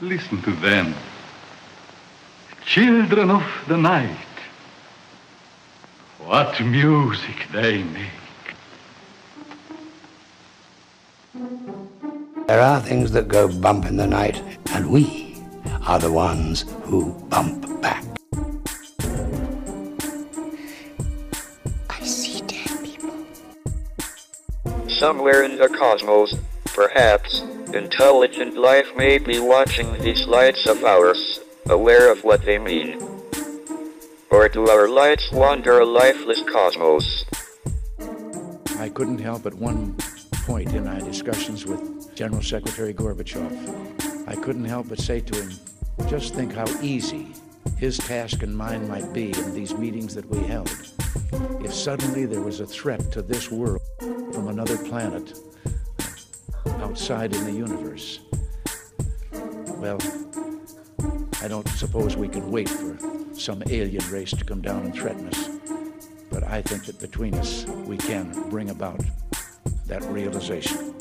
Listen to them. Children of the night. What music they make. There are things that go bump in the night, and we are the ones who bump back. I see dead people. Somewhere in the cosmos, perhaps, intelligent life may be watching these lights of ours, aware of what they mean. Or do our lights wander a lifeless cosmos? I couldn't help at one point in our discussions with General Secretary Gorbachev, I couldn't help but say to him, just think how easy his task and mine might be in these meetings that we held. If suddenly there was a threat to this world from another planet outside in the universe, well, I don't suppose we can wait for some alien race to come down and threaten us. But I think that between us, we can bring about that realization.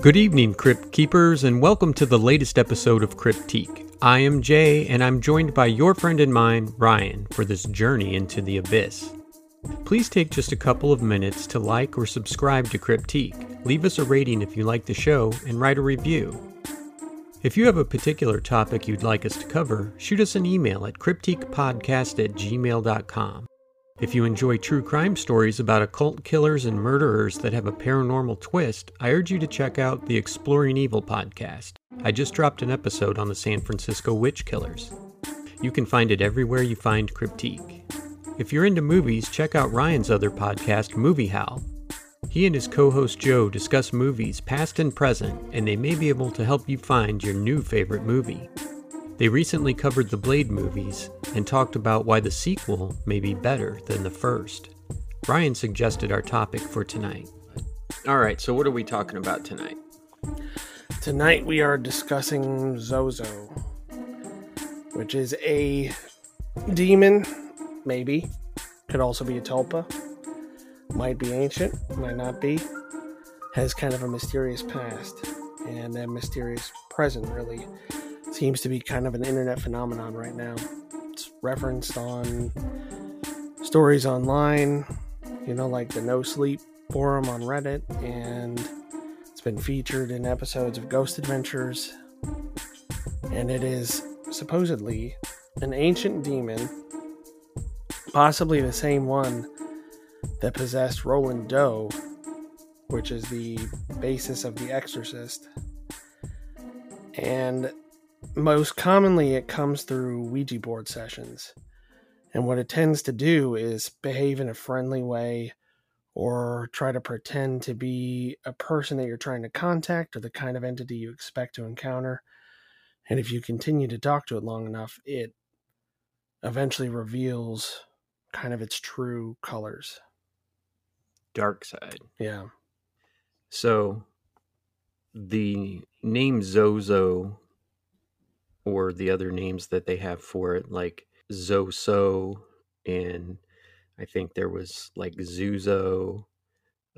Good evening, Crypt Keepers, and welcome to the latest episode of Cryptique. I am Jay, and I'm joined by your friend and mine, Ryan, for this journey into the abyss. Please take just a couple of minutes to like or subscribe to Cryptique, leave us a rating if you like the show, and write a review. If you have a particular topic you'd like us to cover, shoot us an email at cryptiquepodcast at gmail.com. If you enjoy true crime stories about occult killers and murderers that have a paranormal twist, I urge you to check out the Exploring Evil podcast. I just dropped an episode on the San Francisco witch killers. You can find it everywhere you find Cryptique. If you're into movies, check out Ryan's other podcast, Movie Howl. He and his co host Joe discuss movies past and present, and they may be able to help you find your new favorite movie. They recently covered the Blade movies and talked about why the sequel may be better than the first. Ryan suggested our topic for tonight. All right, so what are we talking about tonight? Tonight we are discussing Zozo, which is a demon, maybe. Could also be a tulpa might be ancient, might not be, has kind of a mysterious past, and that mysterious present really seems to be kind of an internet phenomenon right now. It's referenced on stories online, you know, like the No Sleep forum on Reddit, and it's been featured in episodes of Ghost Adventures, and it is supposedly an ancient demon, possibly the same one that possessed Roland Doe, which is the basis of The Exorcist. And most commonly, it comes through Ouija board sessions. And what it tends to do is behave in a friendly way or try to pretend to be a person that you're trying to contact or the kind of entity you expect to encounter. And if you continue to talk to it long enough, it eventually reveals kind of its true colors dark side. Yeah. So the name Zozo or the other names that they have for it, like Zoso, and I think there was like Zuzo,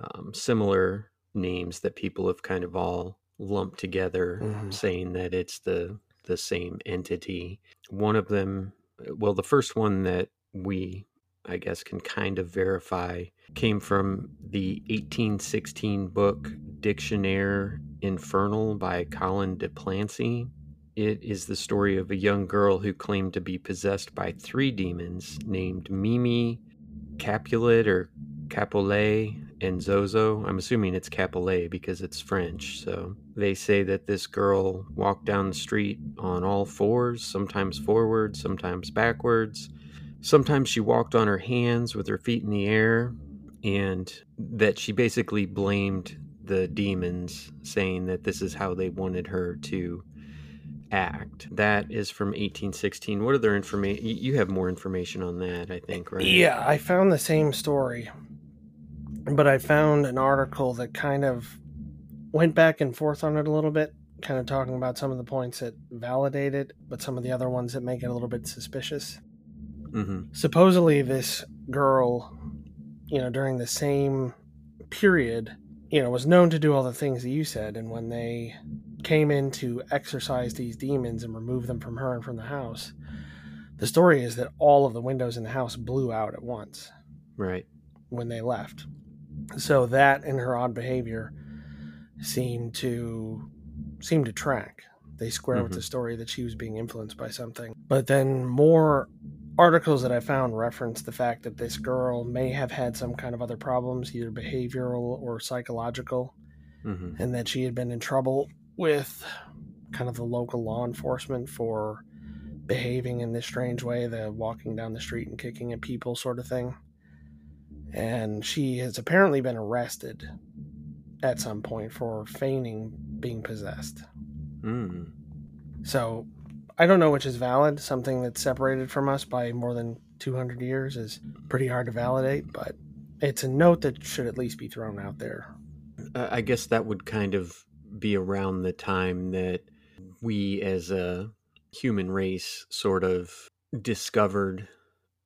um, similar names that people have kind of all lumped together, mm-hmm. saying that it's the the same entity. One of them, well, the first one that we I guess, can kind of verify mm-hmm. came from the 1816 book Dictionnaire Infernal by Collin de Plancy. It is the story of a young girl who claimed to be possessed by three demons named Mimi, Capulet or Capulet, and Zozo. I'm assuming it's Capulet because it's French. So they say that this girl walked down the street on all fours, sometimes forwards, sometimes backwards Sometimes she walked on her hands with her feet in the air, and that she basically blamed the demons, saying that this is how they wanted her to act. That is from 1816. What other information? You have more information on that, I think, right? Yeah, I found the same story, but I found an article that kind of went back and forth on it a little bit, kind of talking about some of the points that validate it, but some of the other ones that make it a little bit suspicious. Mm-hmm. Supposedly, this girl, you know, during the same period, you know, was known to do all the things that you said. And when they came in to exorcise these demons and remove them from her and from the house, the story is that all of the windows in the house blew out at once Right. when they left. So that and her odd behavior seemed to seem to track. They square with Mhm. the story that she was being influenced by something. But then more articles that I found reference the fact that this girl may have had some kind of other problems, either behavioral or psychological, hmm and that she had been in trouble with kind of the local law enforcement for behaving in this strange way, the walking down the street and kicking at people sort of thing. And she has apparently been arrested at some point for feigning being possessed. Mm. So I don't know which is valid. Something that's separated from us by more than 200 years is pretty hard to validate, but it's a note that should at least be thrown out there. I guess that would kind of be around the time that we as a human race sort of discovered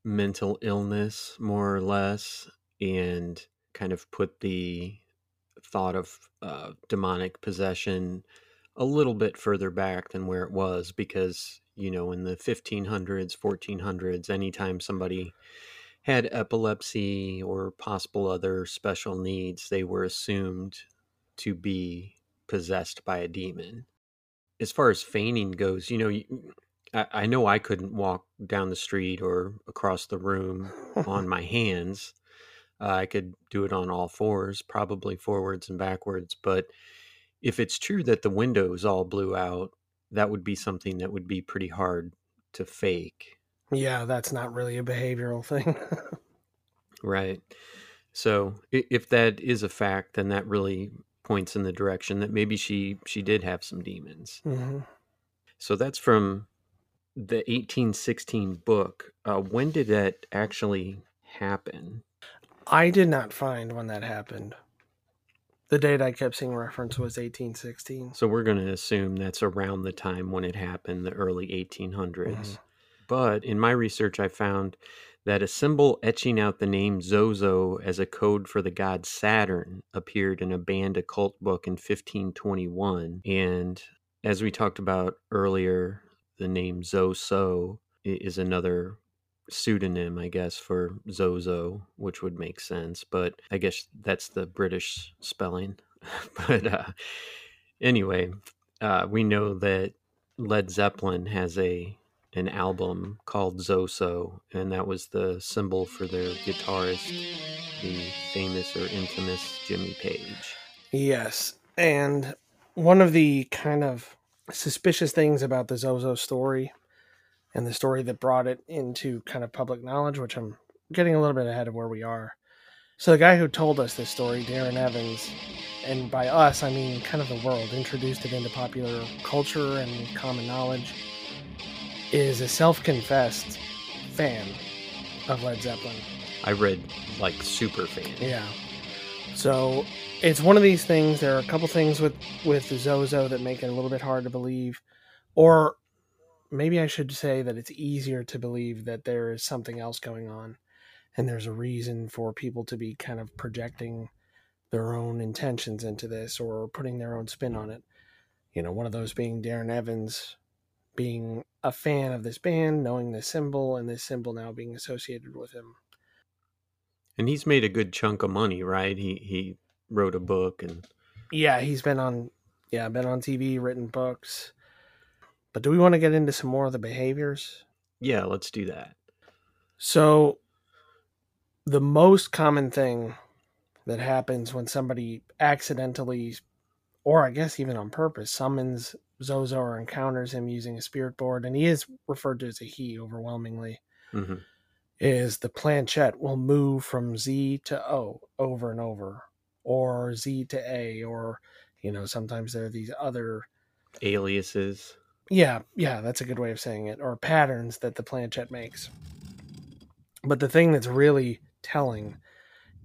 mental illness, more or less, and kind of put the thought of uh, demonic possession a little bit further back than where it was because, you know, in the 1500s, 1400s, anytime somebody had epilepsy or possible other special needs, they were assumed to be possessed by a demon. As far as feigning goes, you know, you- I, I know I couldn't walk down the street or across the room on my hands. Uh, I could do it on all fours, probably forwards and backwards. But if it's true that the windows all blew out, that would be something that would be pretty hard to fake. Yeah, that's not really a behavioral thing. Right. So if that is a fact, then that really points in the direction that maybe she she did have some demons. hmm So that's from the 1816 book. Uh, when did that actually happen? I did not find when that happened. The date I kept seeing reference was 1816. So we're going to assume that's around the time when it happened, the early 1800s. Mhm. But in my research, I found that a symbol etching out the name Zozo as a code for the god Saturn appeared in a banned occult book in 1521. And as we talked about earlier, the name Zoso is another pseudonym, I guess, for Zozo, which would make sense. But I guess that's the British spelling. but uh, anyway, uh, we know that Led Zeppelin has a an album called Zoso, and that was the symbol for their guitarist, the famous or infamous Jimmy Page. Yes. And one of the kind of suspicious things about the Zozo story and the story that brought it into kind of public knowledge, which I'm getting a little bit ahead of where we are. So the guy who told us this story, Darren Evans, and by us I mean kind of the world, introduced it into popular culture and common knowledge, is a self-confessed fan of Led Zeppelin. I read like super fan. Yeah. So it's one of these things. There are a couple things with with the Zozo that make it a little bit hard to believe, or maybe I should say that it's easier to believe that there is something else going on, and there's a reason for people to be kind of projecting their own intentions into this or putting their own spin on it. You know, one of those being Darren Evans being a fan of this band, knowing this symbol, and this symbol now being associated with him. And he's made a good chunk of money, right? He he wrote a book and Yeah, he's been on yeah, been on TV, written books. But do we want to get into some more of the behaviors? yeah, let's do that. So the most common thing that happens when somebody accidentally or I guess even on purpose summons Zozo or encounters him using a spirit board and he is referred to as a he overwhelmingly hmm is the planchette will move from Z to O over and over, or Z to A, or you know, sometimes there are these other Aliases. Yeah, yeah, that's a good way of saying it, or patterns that the planchette makes. But the thing that's really telling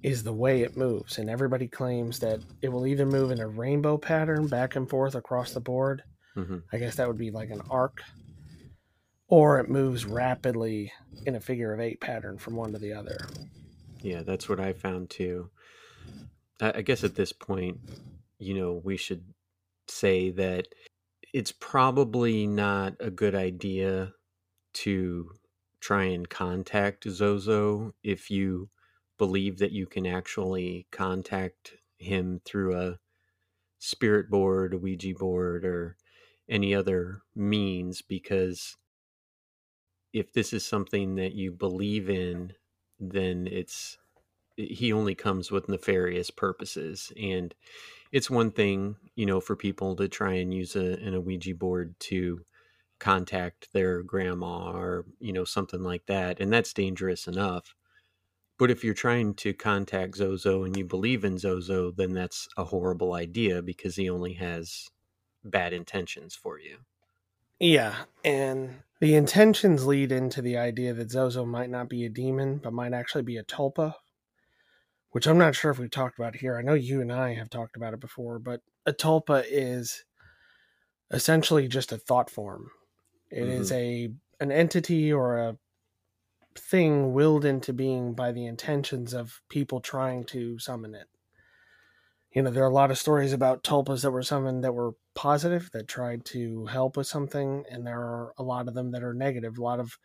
is the way it moves, and everybody claims that it will either move in a rainbow pattern back and forth across the board. hmm I guess that would be like an arc. Or it moves rapidly in a figure of eight pattern from one to the other. Yeah, that's what I found too. I I guess at this point, you know, we should say that it's probably not a good idea to try and contact Zozo if you believe that you can actually contact him through a spirit board, a Ouija board, or any other means, because if this is something that you believe in, then it's he only comes with nefarious purposes and it's one thing you know for people to try and use a, an, ouija board to contact their grandma or you know something like that and that's dangerous enough but if you're trying to contact zozo and you believe in zozo then that's a horrible idea because he only has bad intentions for you. Yeah, and the intentions lead into the idea that Zozo might not be a demon, but might actually be a tulpa, which I'm not sure if we've talked about here. I know you and I have talked about it before, but a tulpa is essentially just a thought form. It is mm-hmm. a an entity or a thing willed into being by the intentions of people trying to summon it. You know, there are a lot of stories about tulpas that were summoned that were positive, that tried to help with something, and there are a lot of them that are negative. A lot of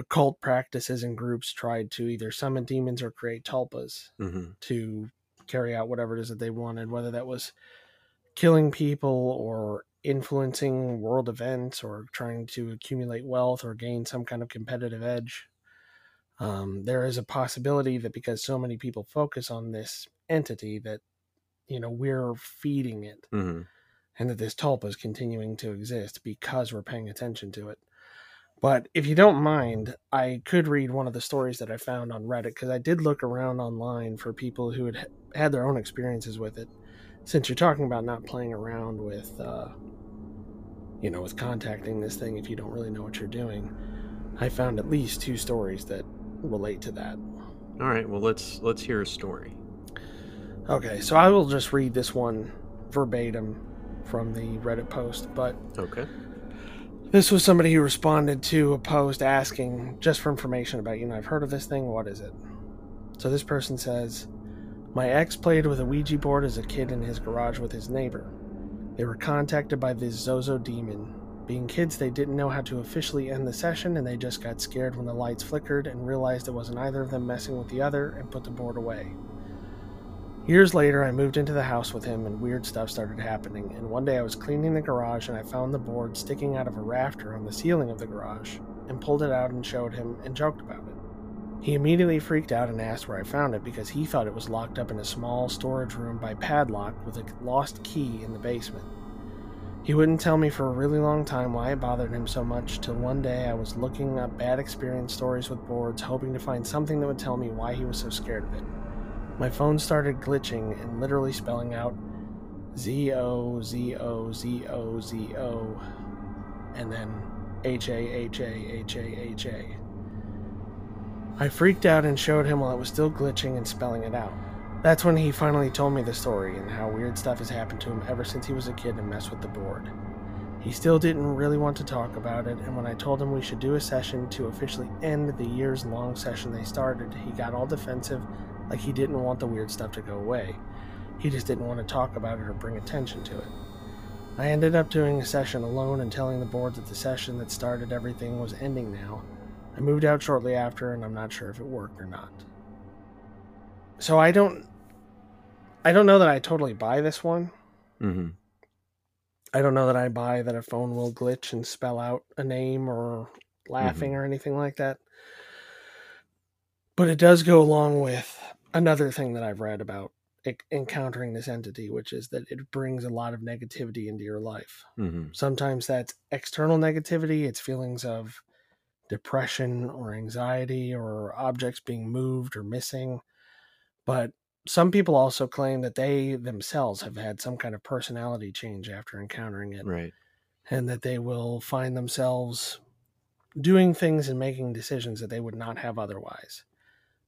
occult practices and groups tried to either summon demons or create tulpas hmm to carry out whatever it is that they wanted, whether that was killing people or influencing world events or trying to accumulate wealth or gain some kind of competitive edge. Um, there is a possibility that because so many people focus on this entity, that you know we're feeding it, hmm and that this tulpa is continuing to exist because we're paying attention to it. But if you don't mind, I could read one of the stories that I found on Reddit because I did look around online for people who had had their own experiences with it. Since you're talking about not playing around with, uh, you know, with contacting this thing if you don't really know what you're doing, I found at least two stories that relate to that. all right well let's let's hear a story Okay, so I will just read this one verbatim from the Reddit post, but okay This was somebody who responded to a post asking just for information about, you know, I've heard of this thing, what is it? So this person says, My ex played with a Ouija board as a kid in his garage with his neighbor. They were contacted by this Zozo demon. Being kids, they didn't know how to officially end the session and they just got scared when the lights flickered and realized it wasn't either of them messing with the other and put the board away. Years later, I moved into the house with him and weird stuff started happening. And one day I was cleaning the garage and I found the board sticking out of a rafter on the ceiling of the garage and pulled it out and showed him and joked about it. He immediately freaked out and asked where I found it because he thought it was locked up in a small storage room by padlock with a lost key in the basement. He wouldn't tell me for a really long time why it bothered him so much till one day I was looking up bad experience stories with boards hoping to find something that would tell me why he was so scared of it. My phone started glitching and literally spelling out Z O Z O Z O Z O and then H A H A H A H A. I freaked out and showed him while it was still glitching and spelling it out. That's when he finally told me the story and how weird stuff has happened to him ever since he was a kid and messed with the board. He still didn't really want to talk about it, and when I told him we should do a session to officially end the years long session they started, he got all defensive, like he didn't want the weird stuff to go away. He just didn't want to talk about it or bring attention to it. I ended up doing a session alone and telling the board that the session that started everything was ending now. I moved out shortly after, and I'm not sure if it worked or not. So I don't. I don't know that I totally buy this one. hmm I don't know that I buy that a phone will glitch and spell out a name or laughing or anything like that. But it does go along with another thing that I've read about encountering this entity, which is that it brings a lot of negativity into your life. hmm Sometimes that's external negativity, it's feelings of depression or anxiety or objects being moved or missing. But some people also claim that they themselves have had some kind of personality change after encountering it right and that they will find themselves doing things and making decisions that they would not have otherwise.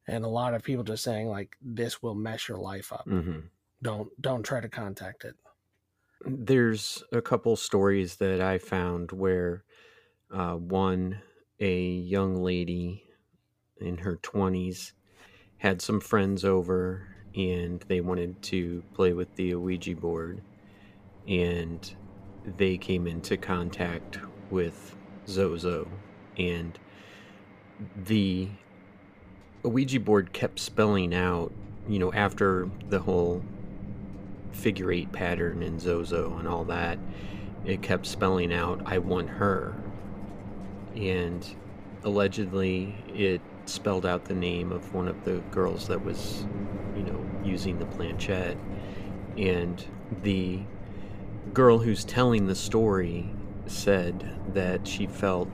And a lot of people just saying like this will mess your life up. hmm Don't don't try to contact it. there's a couple stories that I found where uh, one, a young lady in her 20s, had some friends over and they wanted to play with the Ouija board, and they came into contact with Zozo, and the Ouija board kept spelling out, you know, after the whole figure eight pattern and Zozo and all that, it kept spelling out, I want her. And allegedly, it spelled out the name of one of the girls that was, you know, using the planchette. And the girl who's telling the story said that she felt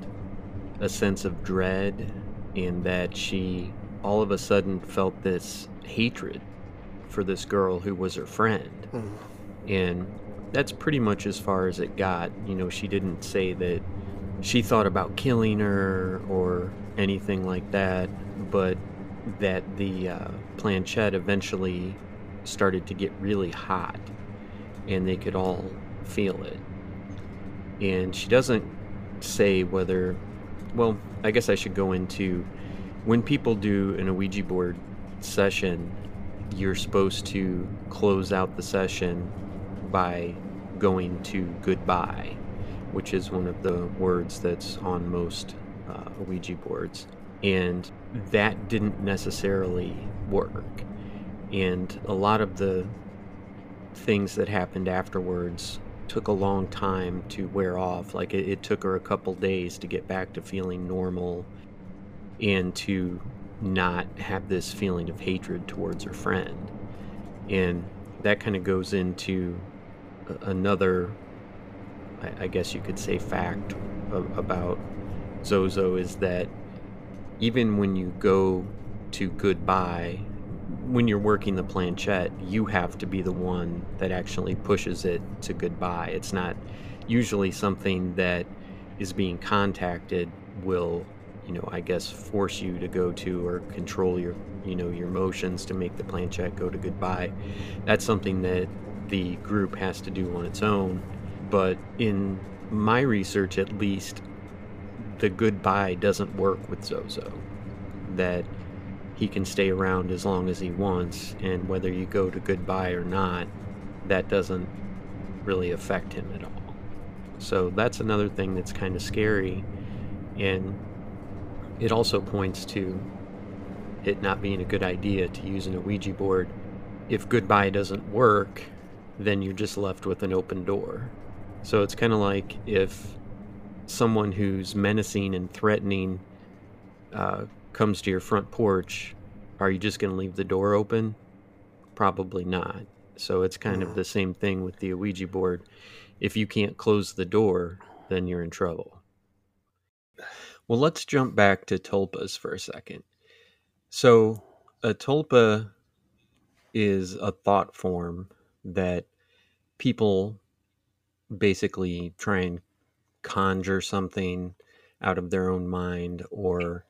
a sense of dread and that she all of a sudden felt this hatred for this girl who was her friend. Mhm. And that's pretty much as far as it got. You know, she didn't say that she thought about killing her or anything like that, but that the uh, planchette eventually started to get really hot and they could all feel it. And she doesn't say whether, well, I guess I should go into when people do an Ouija board session, you're supposed to close out the session by going to goodbye, which is one of the words that's on most uh, Ouija boards. And that didn't necessarily work. And a lot of the things that happened afterwards took a long time to wear off. Like it, it took her a couple days to get back to feeling normal and to not have this feeling of hatred towards her friend. And that kind of goes into another, I, guess you could say, fact about Zozo is that even when you go to goodbye, when you're working the planchette, you have to be the one that actually pushes it to goodbye. It's not usually something that is being contacted will, you know, I guess force you to go to or control your, you know, your motions to make the planchette go to goodbye. That's something that the group has to do on its own. But in my research, at least, the goodbye doesn't work with Zozo. That he can stay around as long as he wants, and whether you go to goodbye or not, that doesn't really affect him at all. So that's another thing that's kind of scary, and it also points to it not being a good idea to use an Ouija board. If goodbye doesn't work, then you're just left with an open door. So it's kind of like if someone who's menacing and threatening uh, comes to your front porch, are you just going to leave the door open? Probably not. So it's kind of the same thing with the Ouija board. If you can't close the door, then you're in trouble. Well, let's jump back to tulpas for a second. So, a tulpa is a thought form that people basically try and conjure something out of their own mind or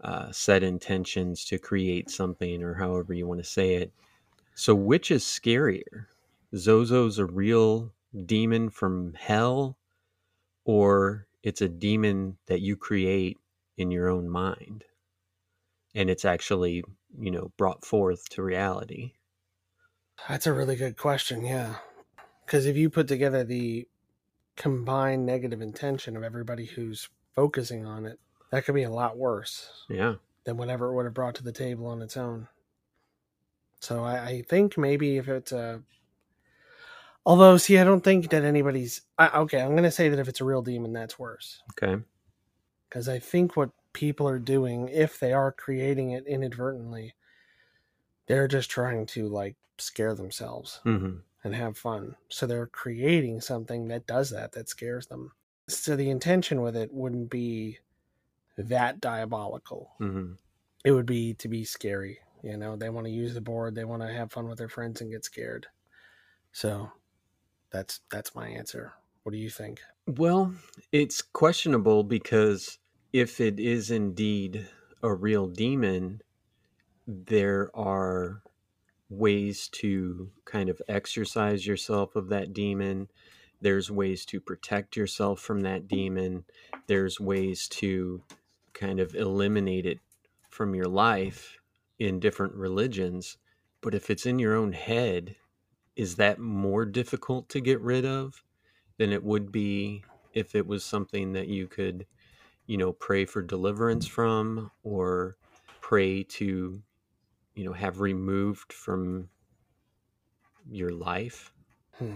uh, set intentions to create something or however you want to say it. So, which is scarier? Zozo's a real demon from hell, or it's a demon that you create in your own mind and it's actually, you know, brought forth to reality? That's a really good question, yeah. Because if you put together the combined negative intention of everybody who's focusing on it, that could be a lot worse Yeah. than whatever it would have brought to the table on its own. So I, I think maybe if it's a. Although, see, I don't think that anybody's. I, okay, I'm going to say that if it's a real demon, that's worse. Okay. Because I think what people are doing, if they are creating it inadvertently, they're just trying to, like, scare themselves hmm and have fun. So they're creating something that does that, that scares them. So the intention with it wouldn't be that diabolical. hmm It would be to be scary. You know, they want to use the board, they want to have fun with their friends and get scared. So that's that's my answer. What do you think? Well, it's questionable because if it is indeed a real demon, there are ways to kind of exercise yourself of that demon. There's ways to protect yourself from that demon. There's ways to kind of eliminate it from your life in different religions. But if it's in your own head, is that more difficult to get rid of than it would be if it was something that you could, you know, pray for deliverance from or pray to, you know, have removed from your life? Hmm.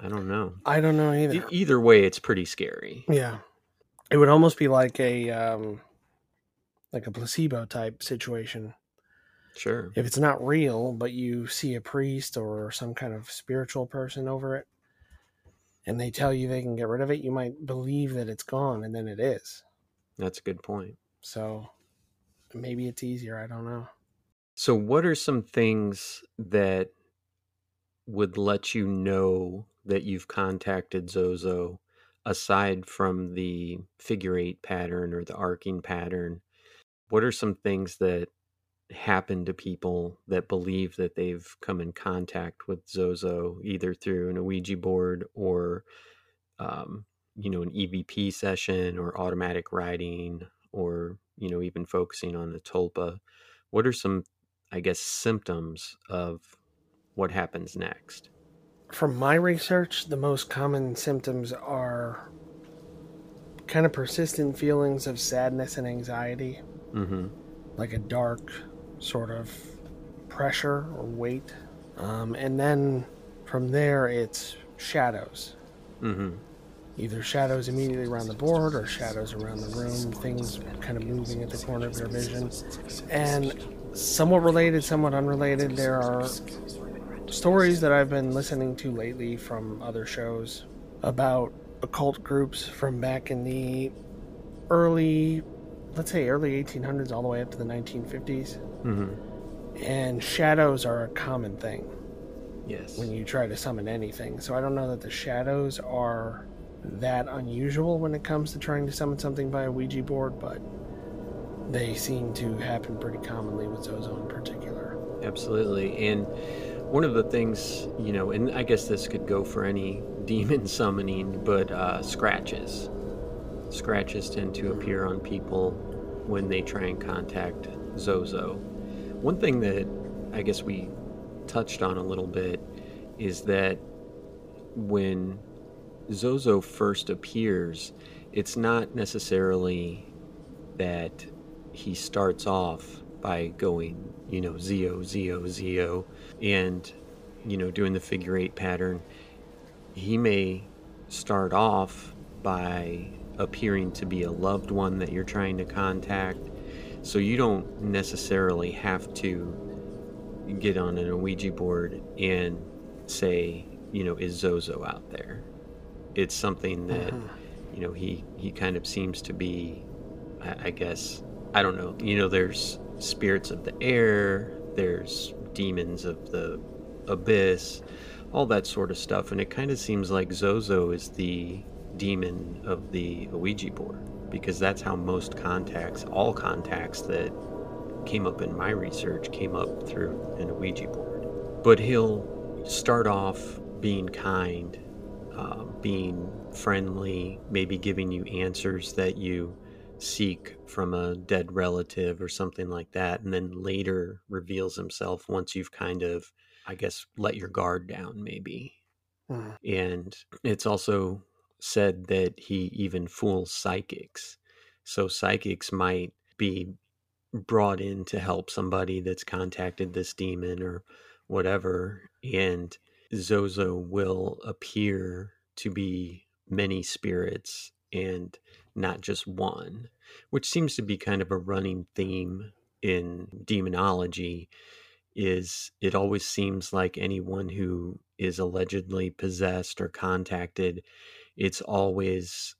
I don't know. I don't know either. E- either way, it's pretty scary. Yeah. It would almost be like a um like a placebo type situation. Sure. If it's not real, but you see a priest or some kind of spiritual person over it and they tell you they can get rid of it, you might believe that it's gone and then it is. That's a good point. So maybe it's easier, I don't know. So, what are some things that would let you know that you've contacted Zozo aside from the figure eight pattern or the arcing pattern? What are some things that happen to people that believe that they've come in contact with Zozo either through an Ouija board or, um, you know, an EVP session or automatic writing or, you know, even focusing on the tulpa? What are some, I guess, symptoms of what happens next? From my research, the most common symptoms are kind of persistent feelings of sadness and anxiety, Mm-hmm. like a dark sort of pressure or weight. Um, and then from there, it's shadows. Mm-hmm. Either shadows immediately around the board or shadows around the room, things kind of moving at the corner of your vision. And somewhat related, somewhat unrelated, there are stories that I've been listening to lately from other shows about occult groups from back in the early, let's say early 1800s all the way up to the 1950s. Mm-hmm. And shadows are a common thing Yes. when you try to summon anything. So I don't know that the shadows are that unusual when it comes to trying to summon something by a Ouija board, but they seem to happen pretty commonly with Zozo in particular. Absolutely. And one of the things, you know, and I guess this could go for any demon summoning, but uh, scratches. Scratches tend to appear on people when they try and contact Zozo. One thing that I guess we touched on a little bit is that when Zozo first appears, it's not necessarily that he starts off by going, you know, Zio, Zio, Zio, and, you know, doing the figure eight pattern. He may start off by appearing to be a loved one that you're trying to contact. So you don't necessarily have to get on an Ouija board and say, you know, is Zozo out there? It's something that, mm-hmm. you know, he, he kind of seems to be, I, I guess, I don't know, you know, there's spirits of the air, there's demons of the abyss, all that sort of stuff. And it kind of seems like Zozo is the demon of the Ouija board because that's how most contacts, all contacts that came up in my research, came up through an Ouija board. But he'll start off being kind, uh, being friendly, maybe giving you answers that you seek from a dead relative or something like that, and then later reveals himself once you've kind of, I guess, let your guard down, maybe. Hmm. And it's also said that he even fools psychics. So psychics might be brought in to help somebody that's contacted this demon or whatever. And Zozo will appear to be many spirits and not just one, which seems to be kind of a running theme in demonology is it always seems like anyone who is allegedly possessed or contacted it's always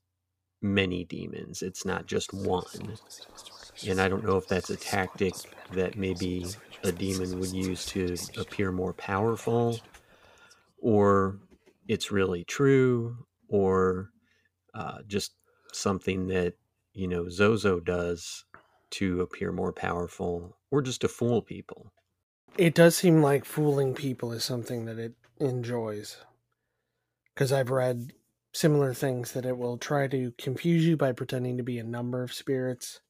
many demons it's not just one and i don't know if that's a tactic that maybe a demon would use to appear more powerful or it's really true or uh, just something that you know zozo does to appear more powerful or just to fool people It does seem like fooling people is something that it enjoys. Because I've read similar things that it will try to confuse you by pretending to be a number of spirits.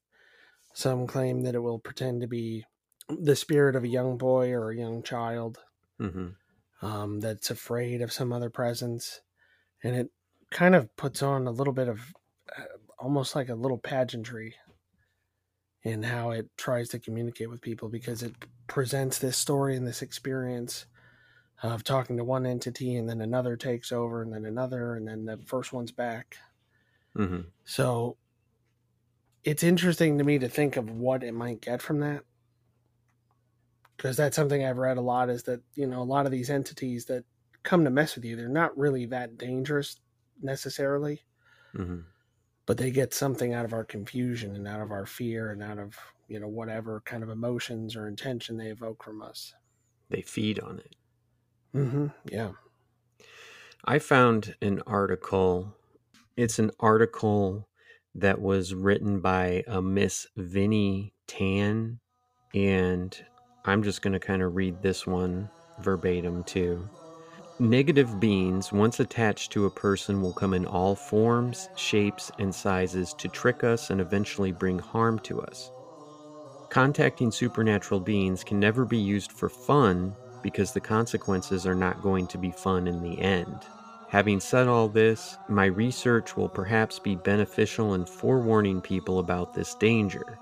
Some claim that it will pretend to be the spirit of a young boy or a young child hmm um, that's afraid of some other presence, and it kind of puts on a little bit of uh, almost like a little pageantry in how it tries to communicate with people because it presents this story and this experience of talking to one entity and then another takes over and then another and then the first one's back. hmm So it's interesting to me to think of what it might get from that. Because that's something I've read a lot is that, you know, a lot of these entities that come to mess with you, they're not really that dangerous necessarily, hmm but they get something out of our confusion and out of our fear and out of, you know, whatever kind of emotions or intention they evoke from us. They feed on it. Mm-hmm. Yeah. I found an article. It's an article that was written by a Miss Vinnie Tan, and I'm just going to kind of read this one verbatim too. Negative beings, once attached to a person, will come in all forms, shapes, and sizes to trick us and eventually bring harm to us. Contacting supernatural beings can never be used for fun because the consequences are not going to be fun in the end. Having said all this, my research will perhaps be beneficial in forewarning people about this danger.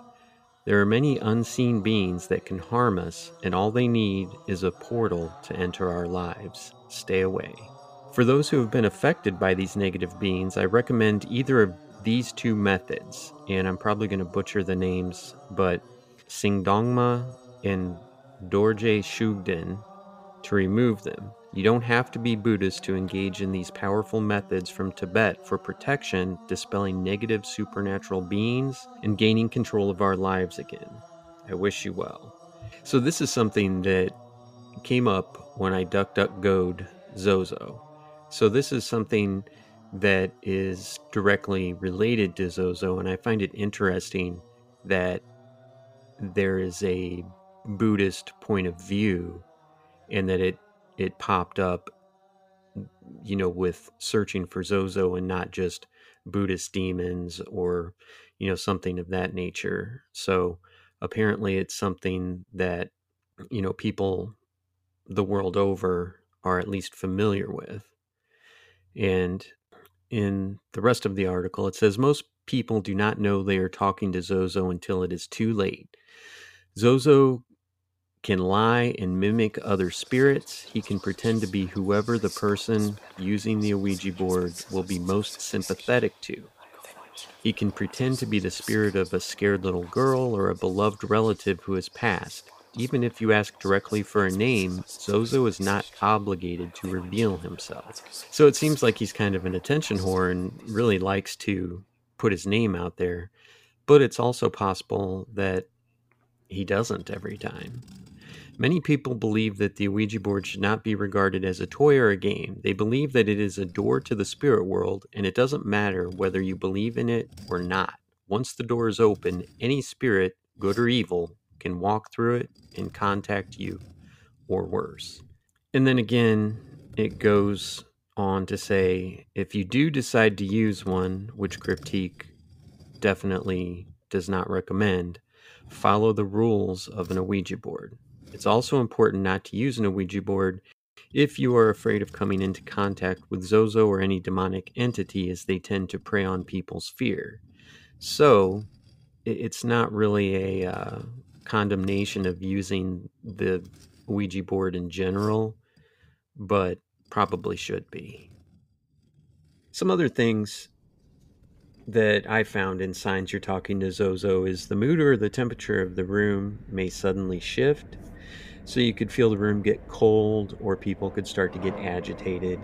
There are many unseen beings that can harm us, and all they need is a portal to enter our lives. Stay away. For those who have been affected by these negative beings, I recommend either of these two methods, and I'm probably going to butcher the names, but Singdongma and Dorje Shugden to remove them. You don't have to be Buddhist to engage in these powerful methods from Tibet for protection, dispelling negative supernatural beings, and gaining control of our lives again. I wish you well. So, this is something that came up when I DuckDuckGo'd Zozo. So, this is something that is directly related to Zozo, and I find it interesting that there is a Buddhist point of view and that it it popped up you know with searching for Zozo and not just Buddhist demons or you know something of that nature. So apparently it's something that you know people the world over are at least familiar with. And in the rest of the article it says most people do not know they are talking to Zozo until it is too late. Zozo can lie and mimic other spirits. He can pretend to be whoever the person using the Ouija board will be most sympathetic to. He can pretend to be the spirit of a scared little girl or a beloved relative who has passed. Even if you ask directly for a name, Zozo is not obligated to reveal himself. So it seems like he's kind of an attention whore and really likes to put his name out there. But it's also possible that he doesn't every time. Many people believe that the Ouija board should not be regarded as a toy or a game. They believe that it is a door to the spirit world, and it doesn't matter whether you believe in it or not. Once the door is open, any spirit, good or evil, can walk through it and contact you, or worse. And then again, it goes on to say if you do decide to use one, which Cryptique definitely does not recommend, follow the rules of an Ouija board. It's also important not to use an Ouija board if you are afraid of coming into contact with Zozo or any demonic entity, as they tend to prey on people's fear. So, it's not really a uh, condemnation of using the Ouija board in general, but probably should be. Some other things that I found in signs you're talking to Zozo is the mood or the temperature of the room may suddenly shift. So you could feel the room get cold, or people could start to get agitated.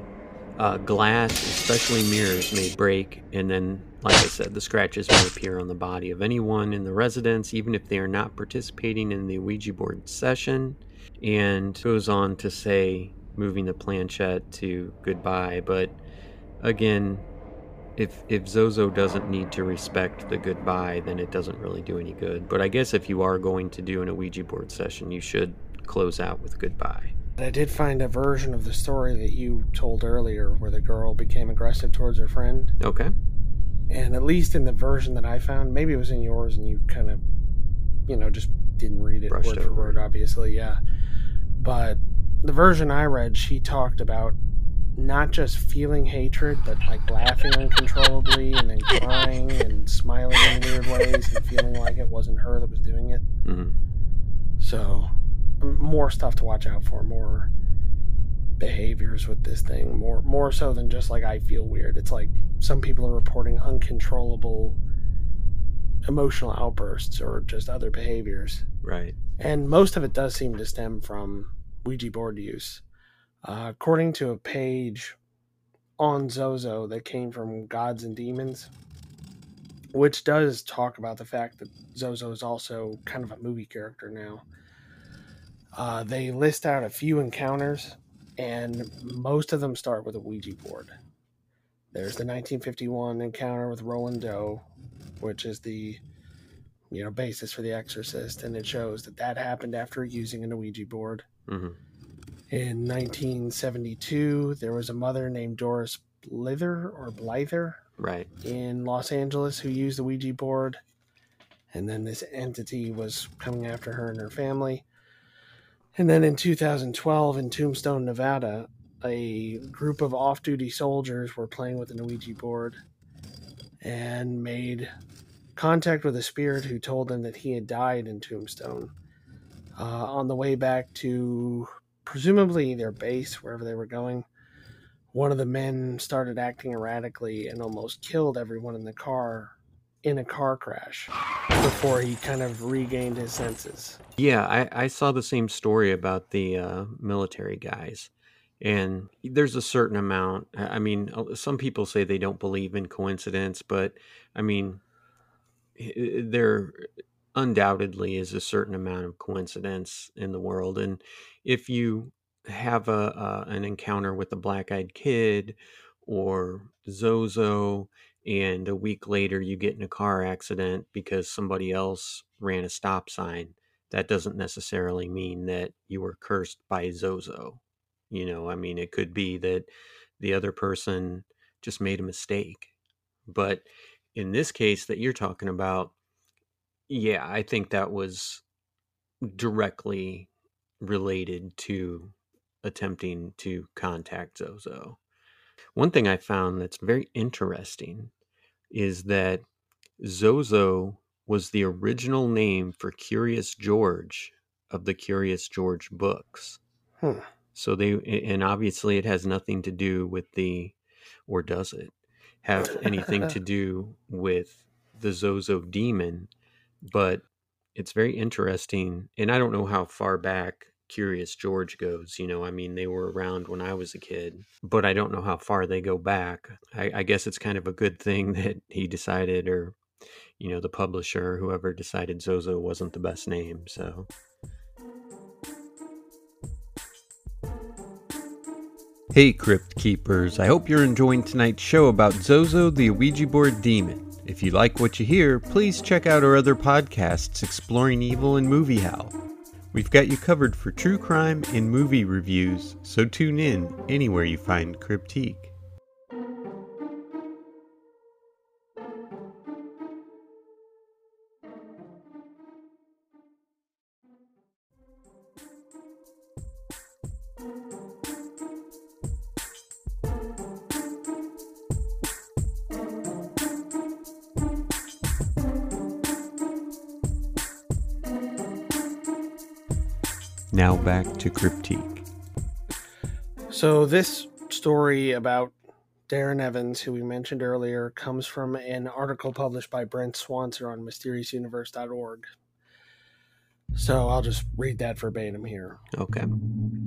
Uh, glass, especially mirrors, may break, and then, like I said, the scratches may appear on the body of anyone in the residence, even if they are not participating in the Ouija board session. And goes on to say, moving the planchette to goodbye, but again, if if Zozo doesn't need to respect the goodbye, then it doesn't really do any good. But I guess if you are going to do an Ouija board session, you should close out with goodbye. I did find a version of the story that you told earlier where the girl became aggressive towards her friend. Okay. And at least in the version that I found, maybe it was in yours and you kind of, you know, just didn't read it Brushed word for word, obviously, yeah. But the version I read, she talked about not just feeling hatred, but like laughing uncontrollably and then crying and smiling in weird ways and feeling like it wasn't her that was doing it. hmm So, more stuff to watch out for, more behaviors with this thing, more more so than just like I feel weird. It's like some people are reporting uncontrollable emotional outbursts or just other behaviors. Right. And most of it does seem to stem from Ouija board use. Uh, according to a page on Zozo that came from Gods and Demons, which does talk about the fact that Zozo is also kind of a movie character now. Uh, they list out a few encounters, and most of them start with a Ouija board. There's the 1951 encounter with Roland Doe, which is the you know basis for The Exorcist, and it shows that that happened after using an Ouija board. hmm In 1972, there was a mother named Doris Blither or Blyther Right. in Los Angeles who used the Ouija board. And then this entity was coming after her and her family. And then in 2012, in Tombstone, Nevada, a group of off duty soldiers were playing with an Ouija board and made contact with a spirit who told them that he had died in Tombstone. Uh, on the way back to presumably their base, wherever they were going, one of the men started acting erratically and almost killed everyone in the car in a car crash before he kind of regained his senses. Yeah, I, I saw the same story about the uh, military guys. And there's a certain amount. I mean, uh, some people say they don't believe in coincidence, but I mean, there undoubtedly is a certain amount of coincidence in the world. And if you have a, a an encounter with a black-eyed kid or Zozo, and a week later you get in a car accident because somebody else ran a stop sign, that doesn't necessarily mean that you were cursed by Zozo. You know, I mean, it could be that the other person just made a mistake. But in this case that you're talking about, yeah, I think that was directly related to attempting to contact Zozo. One thing I found that's very interesting is that Zozo was the original name for Curious George of the Curious George books. Hmm. So they, and obviously it has nothing to do with the, or does it have anything to do with the Zozo demon? But it's very interesting. And I don't know how far back Curious George goes. You know, I mean, they were around when I was a kid, but I don't know how far they go back. I, I guess it's kind of a good thing that he decided, or, you know, the publisher, whoever decided Zozo wasn't the best name. So. Hey, Crypt Keepers. I hope you're enjoying tonight's show about Zozo the Ouija board demon. If you like what you hear, please check out our other podcasts exploring evil and movie howl. We've got you covered for true crime and movie reviews, so tune in anywhere you find Cryptique. Now back to Cryptique. So this story about Darren Evans, who we mentioned earlier, comes from an article published by Brent Swancer on mysteriousuniverse.org. So I'll just read that verbatim here. Okay.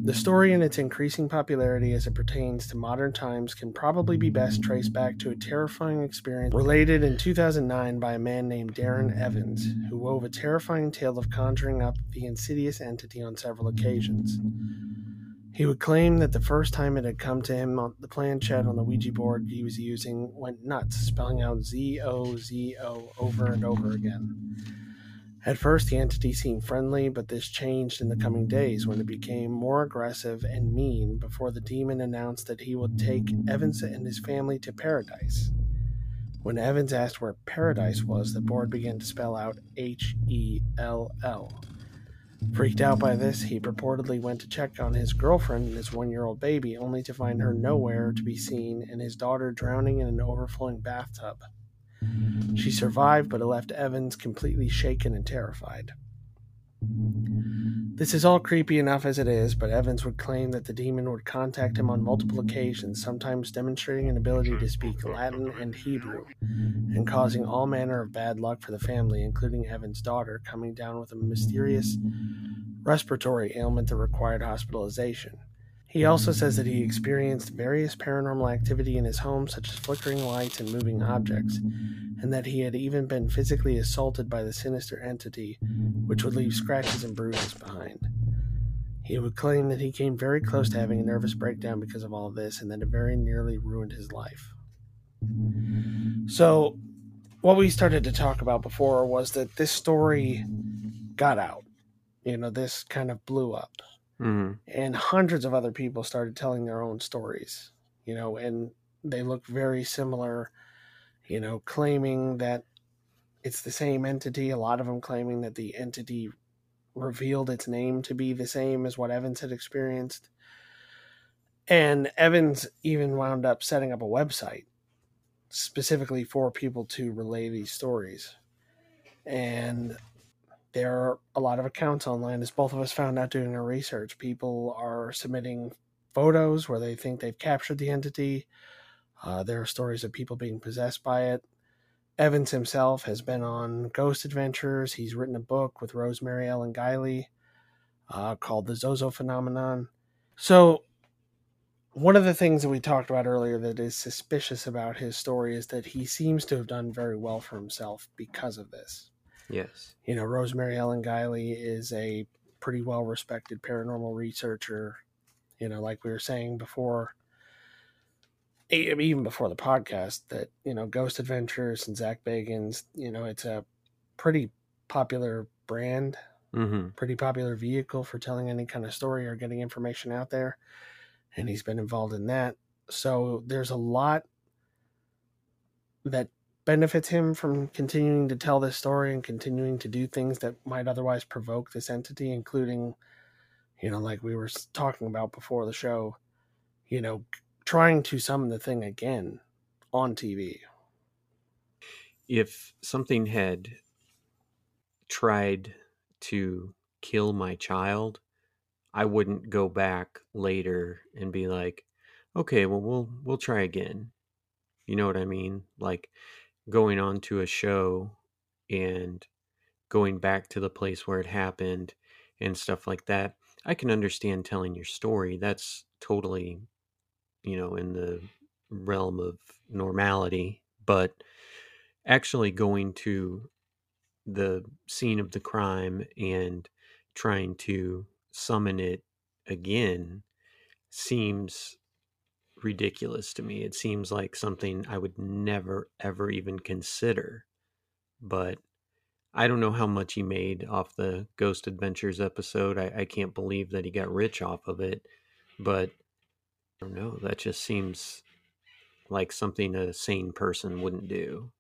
The story and its increasing popularity as it pertains to modern times can probably be best traced back to a terrifying experience related in 2009 by a man named Darren Evans, who wove a terrifying tale of conjuring up the insidious entity on several occasions. He would claim that the first time it had come to him on the planchette on the Ouija board he was using went nuts, spelling out Z O Z O over and over again. At first, the entity seemed friendly, but this changed in the coming days when it became more aggressive and mean before the demon announced that he would take Evans and his family to paradise. When Evans asked where paradise was, the board began to spell out H E L L, Freaked out by this, he purportedly went to check on his girlfriend and his one year old baby, only to find her nowhere to be seen and his daughter drowning in an overflowing bathtub. She survived, but it left Evans completely shaken and terrified. This is all creepy enough as it is, but Evans would claim that the demon would contact him on multiple occasions, sometimes demonstrating an ability to speak Latin and Hebrew, and causing all manner of bad luck for the family, including Evans' daughter coming down with a mysterious respiratory ailment that required hospitalization. He also says that he experienced various paranormal activity in his home, such as flickering lights and moving objects, and that he had even been physically assaulted by the sinister entity, which would leave scratches and bruises behind. He would claim that he came very close to having a nervous breakdown because of all this, and that it very nearly ruined his life. So, what we started to talk about before was that this story got out. You know, this kind of blew up hmm and hundreds of other people started telling their own stories you know and they look very similar you know claiming that it's the same entity a lot of them claiming that the entity revealed its name to be the same as what evans had experienced. And evans even wound up setting up a website specifically for people to relay these stories. And there are a lot of accounts online as both of us found out doing our research. People are submitting photos where they think they've captured the entity. Uh, there are stories of people being possessed by it. Evans himself has been on ghost adventures. He's written a book with rosemary ellen guiley uh, called the zozo phenomenon. So one of the things that we talked about earlier that is suspicious about his story is that he seems to have done very well for himself because of this Yes. you know, Rosemary Ellen Guiley is a pretty well respected paranormal researcher. You know, like we were saying before, even before the podcast, that, you know, Ghost Adventures and Zak Bagans, you know, it's a pretty popular brand, hmm pretty popular vehicle for telling any kind of story or getting information out there. And he's been involved in that. So there's a lot that benefits him from continuing to tell this story and continuing to do things that might otherwise provoke this entity, including, you know, like we were talking about before the show, you know, trying to summon the thing again on TV. If something had tried to kill my child, I wouldn't go back later and be like, "Okay, well we'll we'll try again." You know what I mean? Like going on to a show and going back to the place where it happened and stuff like that. I can understand telling your story. That's totally, you know, in the realm of normality, but actually going to the scene of the crime and trying to summon it again seems ridiculous to me. It seems like something I would never, ever even consider. But I don't know how much he made off the Ghost Adventures episode. I, I can't believe that he got rich off of it. But I don't know. That just seems like something a sane person wouldn't do.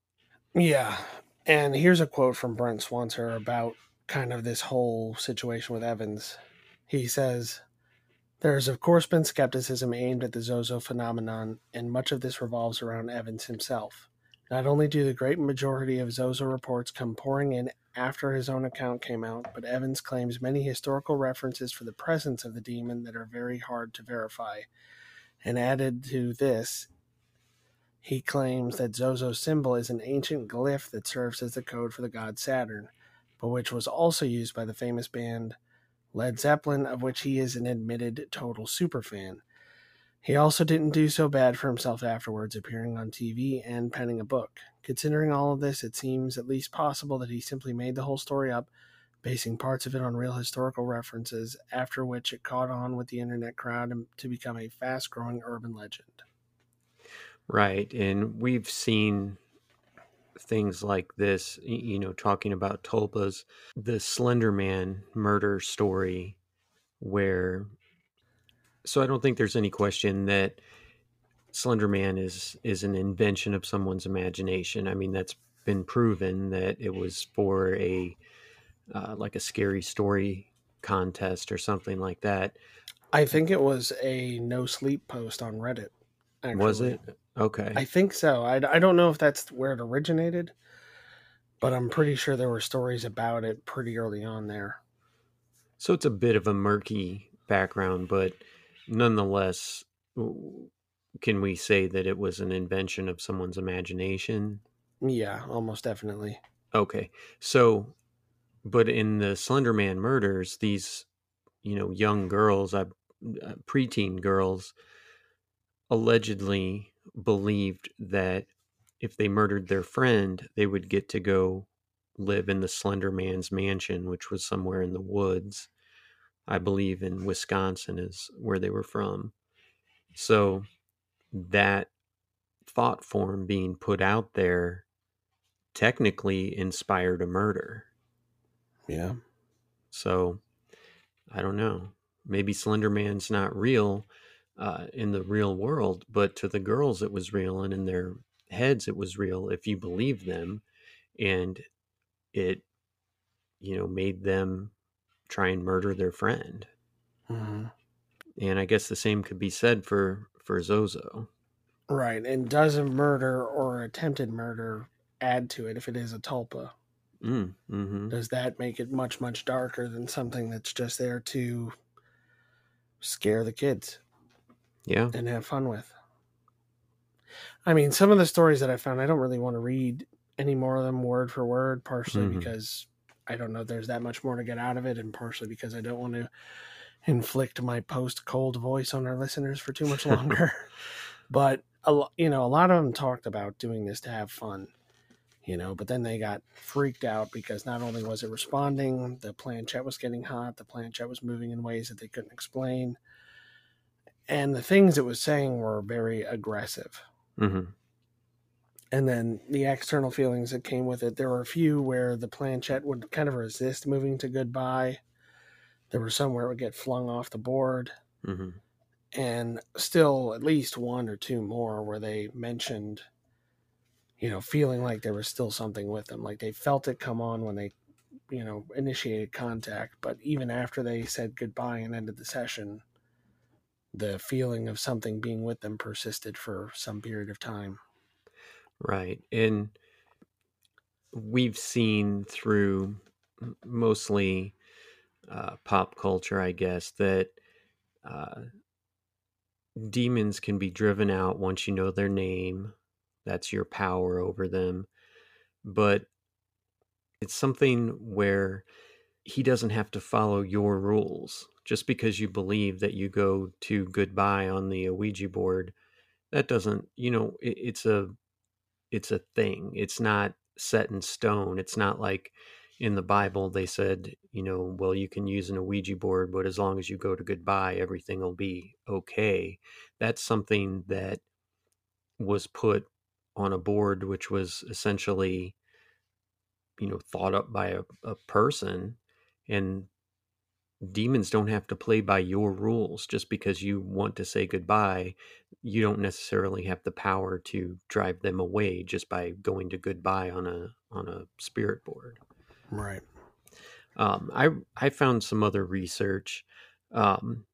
Yeah. And here's a quote from Brent Swancer about kind of this whole situation with Evans. He says, There has, of course, been skepticism aimed at the Zozo phenomenon, and much of this revolves around Evans himself. Not only do the great majority of Zozo reports come pouring in after his own account came out, but Evans claims many historical references for the presence of the demon that are very hard to verify. And added to this, he claims that Zozo's symbol is an ancient glyph that serves as the code for the god Saturn, but which was also used by the famous band Led Zeppelin, of which he is an admitted total superfan. He also didn't do so bad for himself afterwards, appearing on TV and penning a book. Considering all of this, it seems at least possible that he simply made the whole story up, basing parts of it on real historical references, after which it caught on with the internet crowd to become a fast growing urban legend. Right. And we've seen things like this, you know, talking about Tulpa's, the Slender Man murder story, where, so I don't think there's any question that Slender Man is, is an invention of someone's imagination. I mean, that's been proven that it was for a, uh, like a scary story contest or something like that. I think it was a no sleep post on Reddit. Actually. Was it? Okay. I think so. I, I don't know if that's where it originated, but I'm pretty sure there were stories about it pretty early on there. So it's a bit of a murky background, but nonetheless, can we say that it was an invention of someone's imagination? Yeah, almost definitely. Okay. So, but in the Slenderman murders, these, you know, young girls, uh, uh, preteen girls, allegedly believed that if they murdered their friend, they would get to go live in the Slender Man's mansion, which was somewhere in the woods. I believe in Wisconsin is where they were from. So that thought form being put out there technically inspired a murder. Yeah. So I don't know. Maybe Slender Man's not real uh, in the real world, but to the girls it was real, and in their heads it was real if you believe them, and it, you know, made them try and murder their friend. hmm And I guess the same could be said for for Zozo. Right. And does a murder or attempted murder add to it if it is a tulpa? Mm, hmm Does that make it much, much darker than something that's just there to scare the kids Yeah. and have fun with? I mean, some of the stories that I found, I don't really want to read any more of them word for word, partially Mhm. because I don't know if there's that much more to get out of it, and partially because I don't want to inflict my post cold voice on our listeners for too much longer. but a, you know, a lot of them talked about doing this to have fun, you know. But then they got freaked out because not only was it responding, the planchette was getting hot, the planchette was moving in ways that they couldn't explain, and the things it was saying were very aggressive. hmm And then the external feelings that came with it, there were a few where the planchette would kind of resist moving to goodbye. There were some where it would get flung off the board. Hmm and still at least one or two more where they mentioned you know feeling like there was still something with them. Like they felt it come on when they you know initiated contact but even after they said goodbye and ended the session the feeling of something being with them persisted for some period of time Right. And we've seen through mostly uh, pop culture, I guess, that uh, demons can be driven out once you know their name. That's your power over them. But it's something where he doesn't have to follow your rules. Just because you believe that you go to goodbye on the Ouija board, that doesn't, you know, it, it's a it's a thing. It's not set in stone. It's not like in the Bible they said, you know, well, you can use an Ouija board, but as long as you go to goodbye, everything will be okay. That's something that was put on a board, which was essentially, you know, thought up by a, a person. And demons don't have to play by your rules just because you want to say goodbye you don't necessarily have the power to drive them away just by going to goodbye on a on a spirit board. Right. Um, i i found some other research um,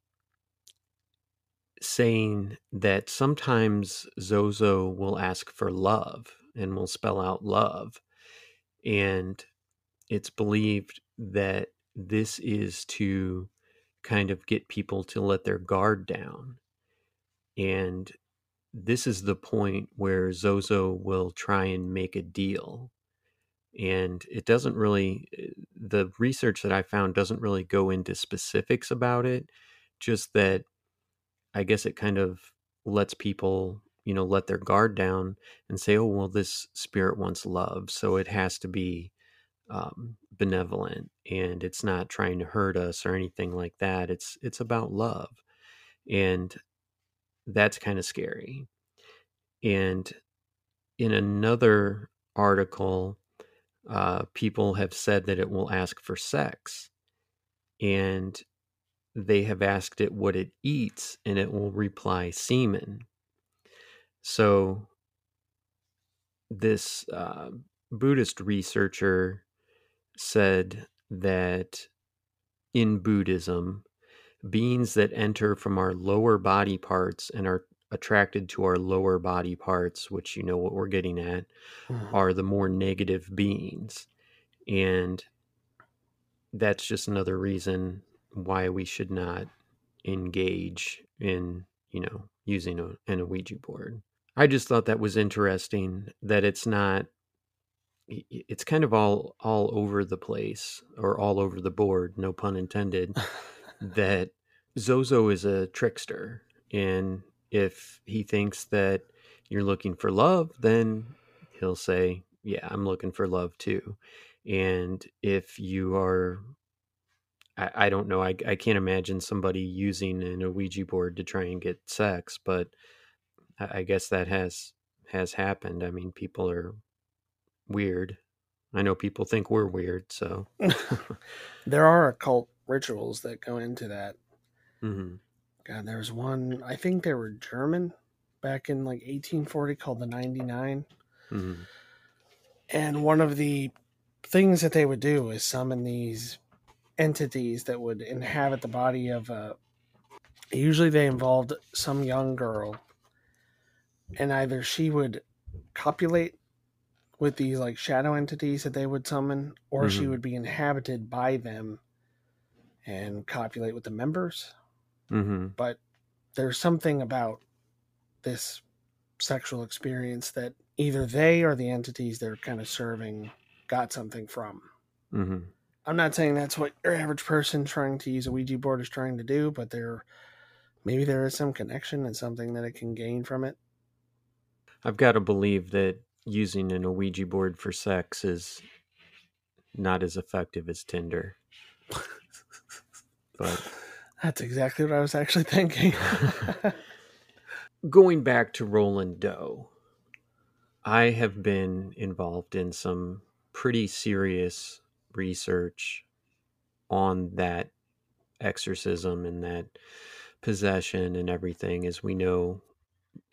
saying that sometimes zozo will ask for love and will spell out love and it's believed that this is to kind of get people to let their guard down. And this is the point where Zozo will try and make a deal. And it doesn't really, the research that I found doesn't really go into specifics about it, just that I guess it kind of lets people, you know, let their guard down and say, oh, well, this spirit wants love. So it has to be um, benevolent and it's not trying to hurt us or anything like that it's it's about love. And that's kind of scary. And in another article uh, people have said that it will ask for sex and they have asked it what it eats and it will reply semen. So this uh, buddhist researcher said that in Buddhism, beings that enter from our lower body parts and are attracted to our lower body parts, which you know what we're getting at, Mhm. are the more negative beings. And that's just another reason why we should not engage in, you know, using a, an Ouija board. I just thought that was interesting that it's not it's kind of all all over the place or all over the board, no pun intended, that Zozo is a trickster and if he thinks that you're looking for love, then he'll say, "Yeah, I'm looking for love too." And if you are I, I don't know. I, I can't imagine somebody using an Ouija board to try and get sex, but I, I guess that has has happened. I mean, people are weird. I know people think we're weird, so there are occult rituals that go into that. Mhm. God, there was one. I think they were German back in like 1840 called the 99. Mhm. And one of the things that they would do is summon these entities that would inhabit the body of a. Usually they involved some young girl. And either she would copulate with these like shadow entities that they would summon, or she Mhm. would be inhabited by them and copulate with the members. Mhm. But there's something about this sexual experience that either they or the entities they're kind of serving got something from. Mhm. I'm not saying that's what your average person trying to use a Ouija board is trying to do, but there maybe there is some connection and something that it can gain from it. I've got to believe that using an Ouija board for sex is not as effective as Tinder. but That's exactly what I was actually thinking. going back to Roland Doe, I have been involved in some pretty serious research on that exorcism and that possession and everything, as we know,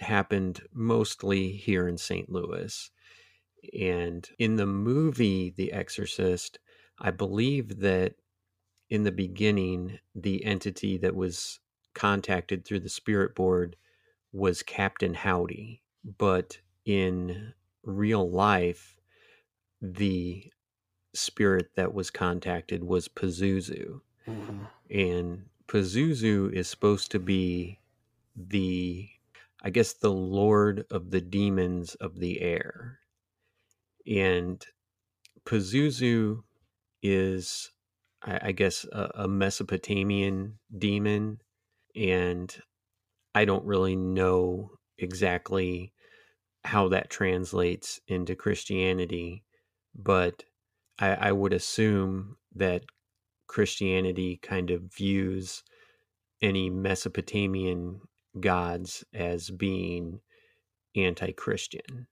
happened mostly here in St. Louis. And in the movie The Exorcist, I believe that in the beginning, the entity that was contacted through the spirit board was Captain Howdy. But in real life, the spirit that was contacted was Pazuzu. Mhm. And Pazuzu is supposed to be the, I guess, the lord of the demons of the air. And Pazuzu is, I, I guess, a, a Mesopotamian demon. And I don't really know exactly how that translates into Christianity, but I, I would assume that Christianity kind of views any Mesopotamian gods as being anti Christian.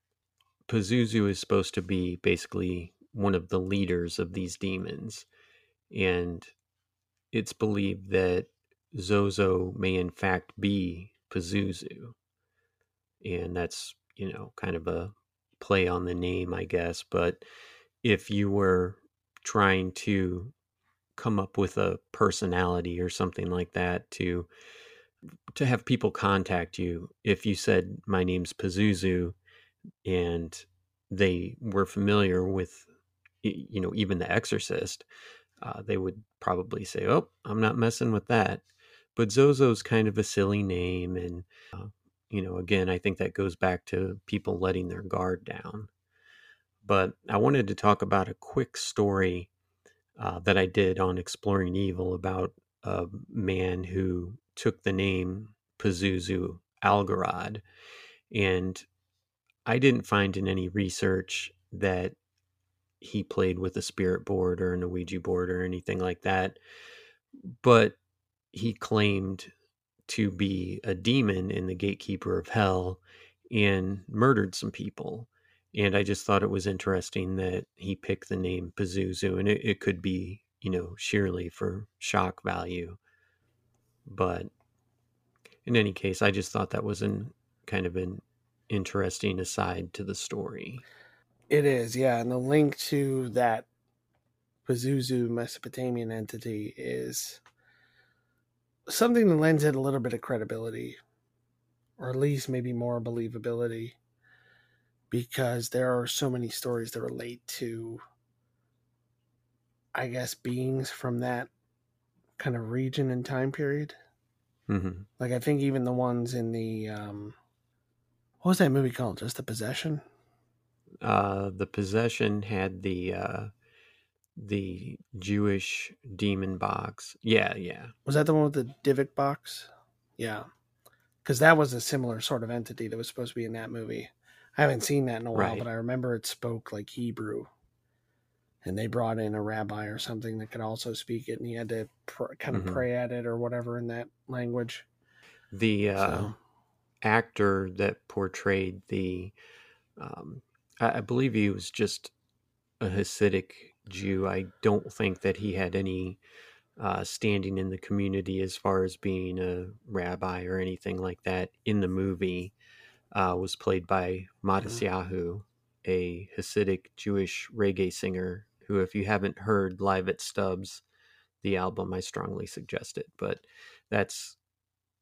Pazuzu is supposed to be basically one of the leaders of these demons, and it's believed that Zozo may in fact be Pazuzu. And that's, you know, kind of a play on the name, I guess. But if you were trying to come up with a personality or something like that to to have people contact you if you said my name's Pazuzu and they were familiar with you know even the exorcist uh, they would probably say oh i'm not messing with that. But zozo's kind of a silly name and uh, you know again i think that goes back to people letting their guard down. But i wanted to talk about a quick story uh, that i did on exploring evil about a man who took the name pazuzu algarad and i didn't find in any research that he played with a spirit board or an ouija board or anything like that but he claimed to be a demon in the gatekeeper of hell and murdered some people. And I just thought it was interesting that he picked the name Pazuzu, and it, it could be, you know, sheerly for shock value. But in any case, I just thought that was an kind of an interesting aside to the story. It is, yeah. And the link to that Pazuzu Mesopotamian entity is something that lends it a little bit of credibility, or at least maybe more believability, because there are so many stories that relate to, I guess, beings from that kind of region and time period. hmm Like I think even the ones in the um, what was that movie called? Just the possession. Uh, the possession had the uh, the Jewish demon box. Yeah, yeah. Was that the one with the Dybbuk box? Yeah, because that was a similar sort of entity that was supposed to be in that movie. I haven't seen that in a while, Right. but I remember it spoke like Hebrew, and they brought in a rabbi or something that could also speak it, and he had to pr- kind of Mhm. pray at it or whatever in that language. The uh, So- actor that portrayed the, um, I, I believe he was just a Hasidic Jew. I don't think that he had any uh, standing in the community as far as being a rabbi or anything like that in the movie. Uh, was played by Matisyahu, a Hasidic Jewish reggae singer. Who, if you haven't heard live at Stubbs, the album, I strongly suggest it. But that's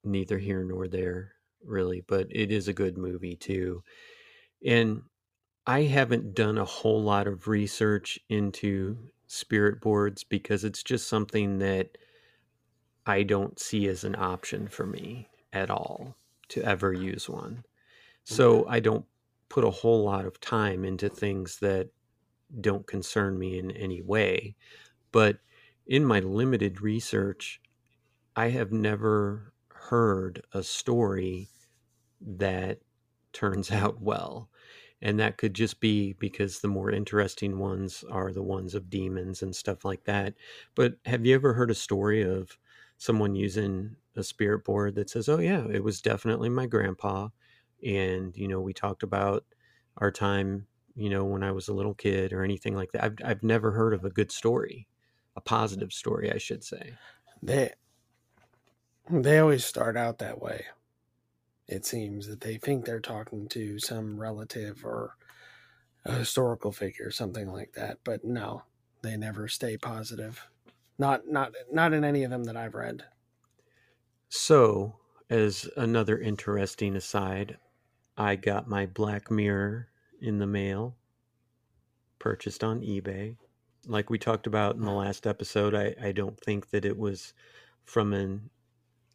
neither here nor there really but it is a good movie too and i haven't done a whole lot of research into spirit boards because it's just something that i don't see as an option for me at all to ever use one so i don't put a whole lot of time into things that don't concern me in any way but in my limited research I have never heard a story that turns out well. And that could just be because the more interesting ones are the ones of demons and stuff like that. But have you ever heard a story of someone using a spirit board that says, oh, yeah, it was definitely my grandpa. And, you know, we talked about our time, you know, when I was a little kid or anything like that. I've, I've never heard of a good story, a positive story, I should say. They they always start out that way. It seems that they think they're talking to some relative or a historical figure, something like that. But no, they never stay positive. Not not not in any of them that I've read. So, as another interesting aside, I got my Black Mirror in the mail, purchased on eBay. Like we talked about in the last episode, I, I don't think that it was from an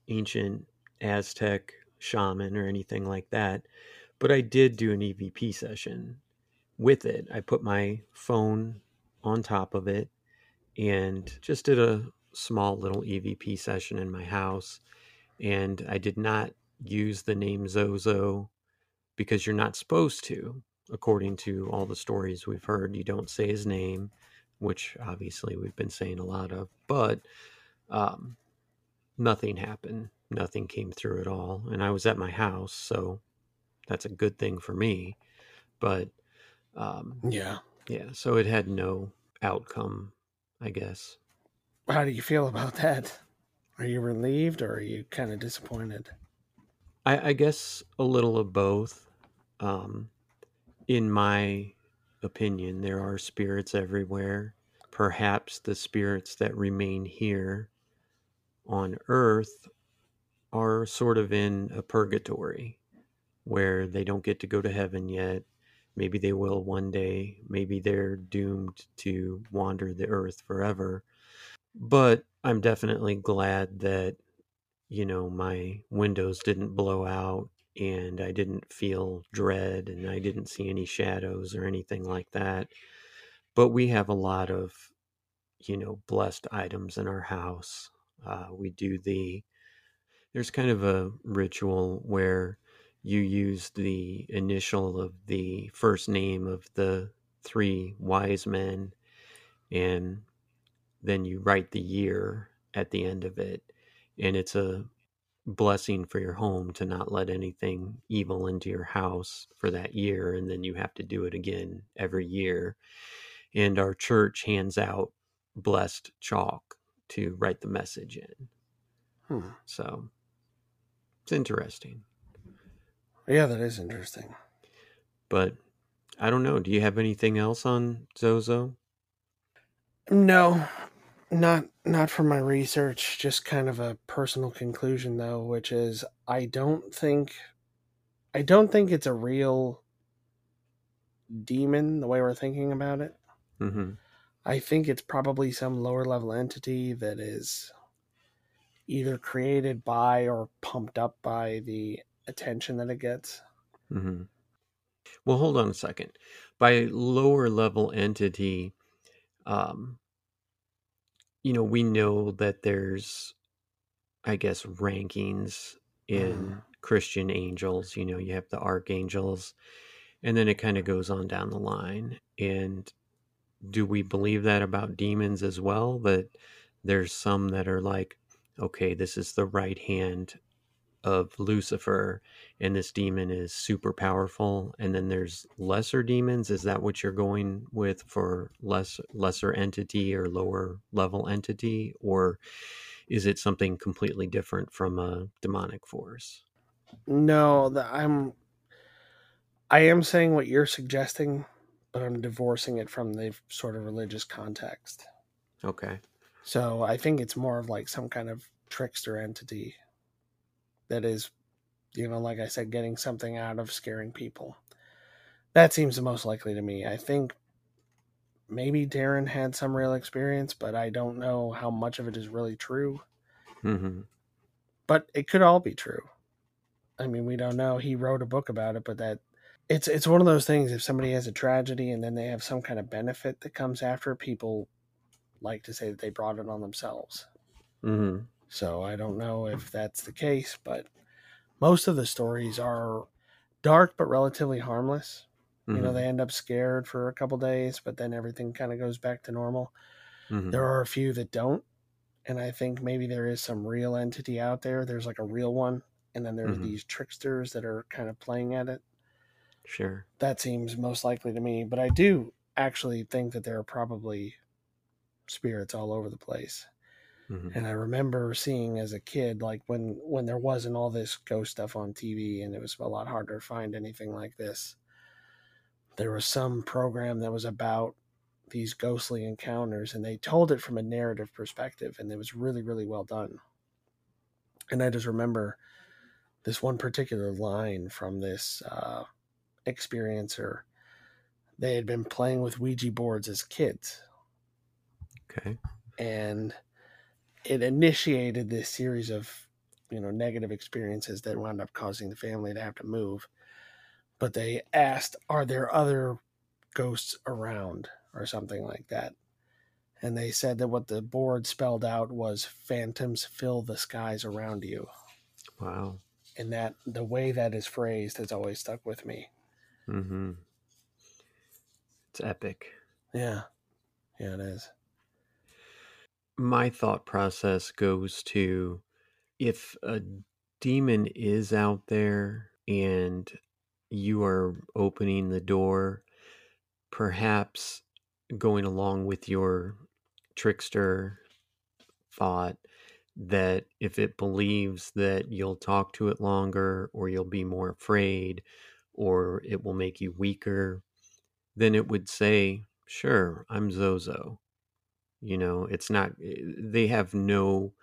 ancient Aztec shaman or anything like that, but I did do an EVP session with it. I put my phone on top of it and just did a small little EVP session in my house and I did not use the name Zozo because you're not supposed to, according to all the stories we've heard. You don't say his name, which obviously we've been saying a lot of, but um, nothing happened. Nothing came through at all. And I was at my house, so that's a good thing for me. But um, Yeah. yeah, so it had no outcome, I guess. How do you feel about that? Are you relieved or are you kind of disappointed? I, I guess a little of both. Um, in my opinion, there are spirits everywhere. Perhaps the spirits that remain here on Earth are sort of in a purgatory where they don't get to go to heaven yet. Maybe they will one day. Maybe they're doomed to wander the earth forever. But I'm definitely glad that, you know, my windows didn't blow out and I didn't feel dread and I didn't see any shadows or anything like that. But we have a lot of, you know, blessed items in our house. Uh, we do the, there's kind of a ritual where you use the initial of the first name of the three wise men and then you write the year at the end of it and it's a blessing for your home to not let anything evil into your house for that year and then you have to do it again every year and our church hands out blessed chalk to write the message in Hmm. so it's interesting Yeah, that is interesting. but I don't know. Do you have anything else on Zozo? No, not not from my research. Just kind of a personal conclusion, though, which is I don't think I don't think it's a real demon the way we're thinking about it. Mm-hmm. I think it's probably some lower level entity that is either created by or pumped up by the attention that it gets. Mm-hmm. Well, hold on a second. By lower level entity, um, you know, we know that there's, I guess, rankings in mm-hmm. Christian angels. You know, you have the archangels, and then it kind of goes on down the line. And do we believe that about demons as well? That there's some that are like, okay, this is the right hand of Lucifer, and this demon is super powerful. And then there's lesser demons. Is that what you're going with for less lesser entity or lower level entity, or is it something completely different from a demonic force? No, the, I'm I am saying what you're suggesting, but I'm divorcing it from the sort of religious context. Okay. So I think it's more of like some kind of trickster entity that is, you know, like I said, getting something out of scaring people. That seems the most likely to me. I think maybe Darren had some real experience, but I don't know how much of it is really true. Mm-hmm. But it could all be true. I mean, we don't know. He wrote a book about it, but that it's it's one of those things. If somebody has a tragedy and then they have some kind of benefit that comes after, people like to say that they brought it on themselves. Mm-hmm. So I don't know if that's the case, but most of the stories are dark but relatively harmless. You know, Mhm. they end up scared for a couple days, but then everything kind of goes back to normal. Mhm. There are a few that don't, and I think maybe there is some real entity out there. There's like a real one, and then there's Mhm. these tricksters that are kind of playing at it. Sure. That seems most likely to me, but I do actually think that there are probably spirits all over the place. Mhm. And I remember seeing as a kid, like when when there wasn't all this ghost stuff on TV, and it was a lot harder to find anything like this. There was some program that was about these ghostly encounters, and they told it from a narrative perspective, and it was really really well done. And I just remember this one particular line from this uh, experiencer. They had been playing with Ouija boards as kids, Okay. and it initiated this series of you know negative experiences that wound up causing the family to have to move. But they asked are there other ghosts around? or something like that. And they said that what the board spelled out was phantoms fill the skies around you. Wow. and that the way that is phrased has always stuck with me. Mm-hmm. It's epic. yeah. Yeah it is my thought process goes to if a demon is out there and you are opening the door, perhaps going along with your trickster thought that if it believes that you'll talk to it longer or you'll be more afraid or it will make you weaker, then it would say, Sure, I'm Zozo you know it's not eh, they have no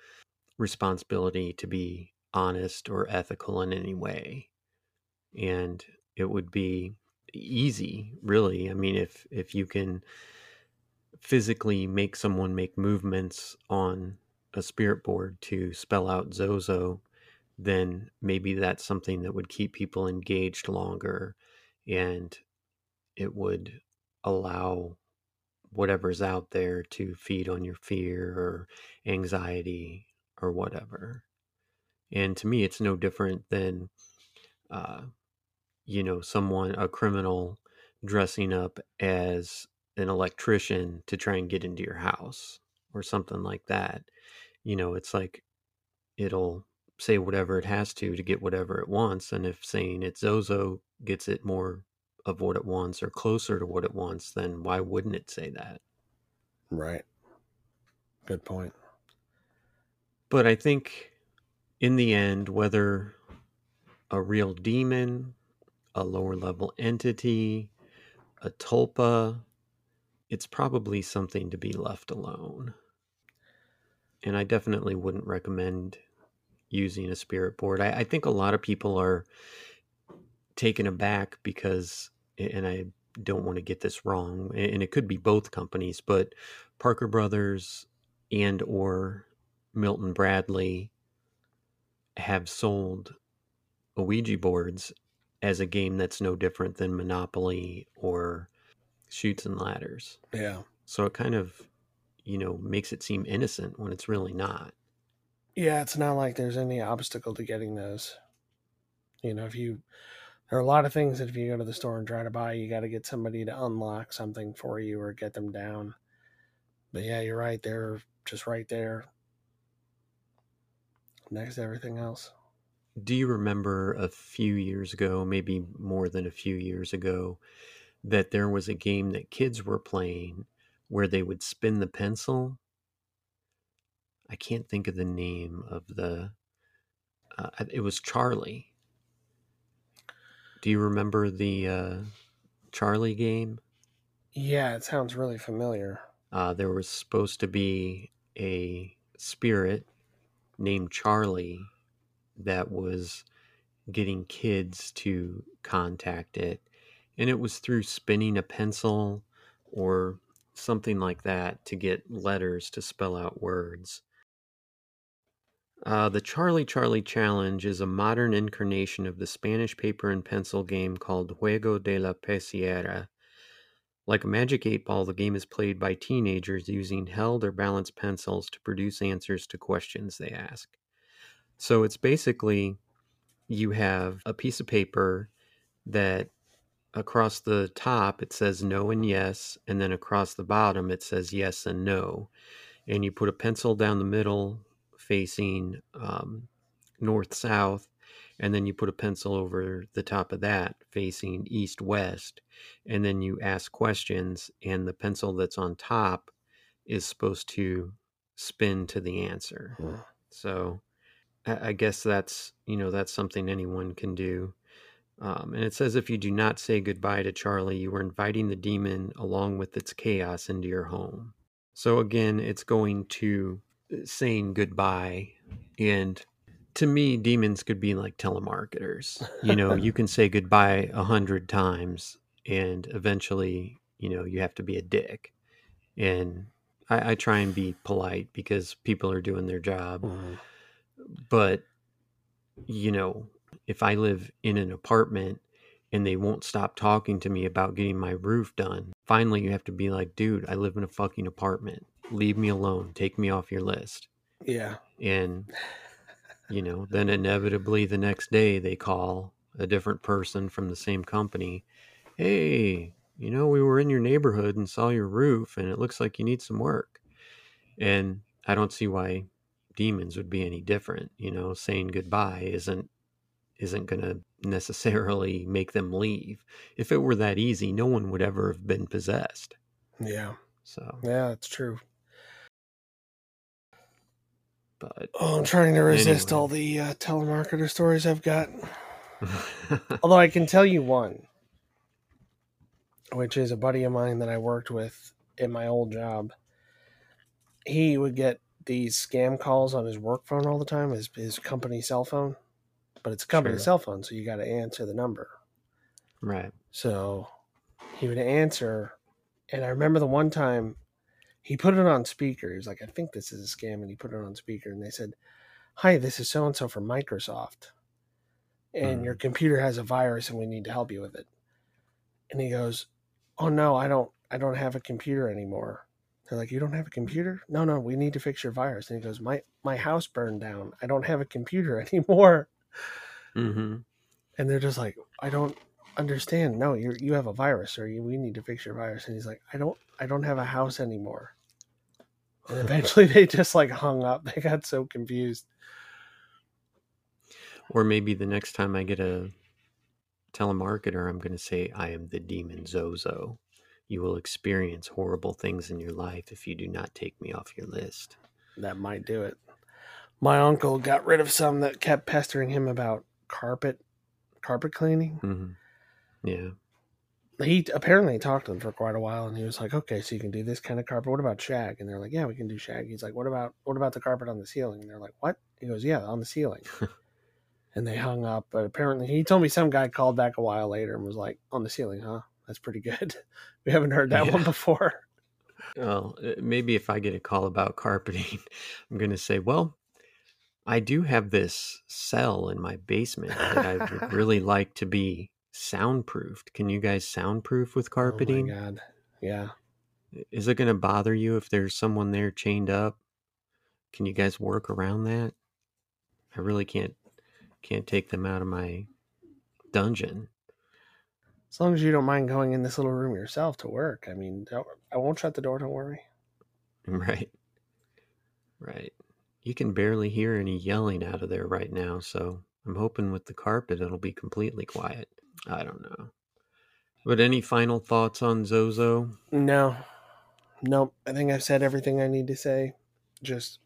responsibility to be honest or ethical in any way. And it would be easy really. I mean if if you can physically make someone make movements on a spirit board to spell out zozo then maybe that's something that would keep people engaged longer and it would allow whatever's out there to feed on your fear or anxiety or whatever. And to me, it's no different than, uh, you know, someone, a criminal dressing up as an electrician to try and get into your house or something like that. You know, it's like it'll say whatever it has to to get whatever it wants. And if saying it's Zozo gets it more of what it wants or closer to what it wants, then why wouldn't it say that? right good point But I think in the end, whether a real demon, a lower level entity, a tulpa, it's probably something to be left alone. And I definitely wouldn't recommend using a spirit board. I, I think a lot of people are taken aback because, and I don't want to get this wrong, and it could be both companies, but Parker Brothers and or Milton Bradley have sold Ouija boards as a game that's no different than Monopoly or Chutes and Ladders. Yeah. So it kind of, you know, makes it seem innocent when it's really not. Yeah, it's not like there's any obstacle to getting those. You know, if you there are a lot of things that if you go to the store and try to buy, you got to get somebody to unlock something for you or get them down. But yeah, you're right. They're just right there next to everything else. Do you remember a few years ago, maybe more than a few years ago, that there was a game that kids were playing where they would spin the pencil? I can't think of the name of the. Uh, it was Charlie. Do you remember the uh, Charlie game? Yeah, it sounds really familiar. Uh, there was supposed to be a spirit named Charlie that was getting kids to contact it. And it was through spinning a pencil or something like that to get letters to spell out words. Uh, the Charlie Charlie Challenge is a modern incarnation of the Spanish paper and pencil game called Juego de la Lapicera. Like a magic eight ball, the game is played by teenagers using held or balanced pencils to produce answers to questions they ask. So it's basically you have a piece of paper that across the top it says no and yes, and then across the bottom it says yes and no. And you put a pencil down the middle facing um, north south, and then you put a pencil over the top of that facing east west, and then you ask questions, and the pencil that's on top is supposed to spin to the answer. Hmm. So I guess that's you know that's something anyone can do. Um, and it says if you do not say goodbye to Charlie, you are inviting the demon along with its chaos into your home. So again, it's going to saying goodbye. And to me, demons could be like telemarketers. You know, you can say goodbye a hundred times, and eventually, you know, you have to be a dick. And I, I try and be polite because people are doing their job Mhm. but you know if i live in an apartment and they won't stop talking to me about getting my roof done finally you have to be like dude i live in a fucking apartment leave me alone take me off your list Yeah. and you know then inevitably the next day they call a different person from the same company hey you know we were in your neighborhood and saw your roof and it looks like you need some work and i don't see why demons would be any different you know saying goodbye isn't isn't going to necessarily make them leave if it were that easy no one would ever have been possessed Yeah. so Yeah, that's true. But Oh, I'm trying to resist Anyway. all the uh, telemarketer stories I've got. Although I can tell you one, which is a buddy of mine that I worked with in my old job. He would get these scam calls on his work phone all the time, his his company cell phone, but it's a company Sure. cell phone, so you got to answer the number. right So he would answer, and I remember the one time he put it on speaker. He was like, "I think this is a scam," and he put it on speaker, and they said, "Hi, this is so and so from Microsoft, and Mhm. your computer has a virus, and we need to help you with it." And he goes, "Oh no, I don't. I don't have a computer anymore." They're like, "You don't have a computer? No, no, we need to fix your virus." And he goes, "My my house burned down. I don't have a computer anymore." mm-hmm. and they're just like, I don't understand. No, you you have a virus, or you, we need to fix your virus. And he's like, I don't, I don't have a house anymore. And eventually, they just like hung up. They got so confused. Or maybe the next time I get a telemarketer, I'm going to say, I am the demon Zozo. You will experience horrible things in your life if you do not take me off your list. That might do it. My uncle got rid of some that kept pestering him about carpet, carpet cleaning. hmm Yeah. He apparently talked to them for quite a while, and he was like, "Okay, so you can do this kind of carpet. What about shag?" And they're like, "Yeah, we can do shag." He's like, "What about what about the carpet on the ceiling?" And they're like, "What?" He goes, "Yeah, on the ceiling." and they hung up. But apparently, he told me some guy called back a while later and was like, "On the ceiling, huh? That's pretty good. we haven't heard that Yeah. one before." Well, uh, maybe if I get a call about carpeting, I'm going to say, well, I do have this cell in my basement that I would really like to be soundproofed. Can you guys soundproof with carpeting? Oh my god! Yeah. Is it going to bother you if there's someone there chained up? Can you guys work around that? I really can't can't take them out of my dungeon. As long as you don't mind going in this little room yourself to work. I mean, don't, I won't shut the door. Don't worry. Right. Right. You can barely hear any yelling out of there right now, so I'm hoping with the carpet it'll be completely quiet. I don't know. But any final thoughts on Zozo? No, nope. I think I've said everything I need to say. Just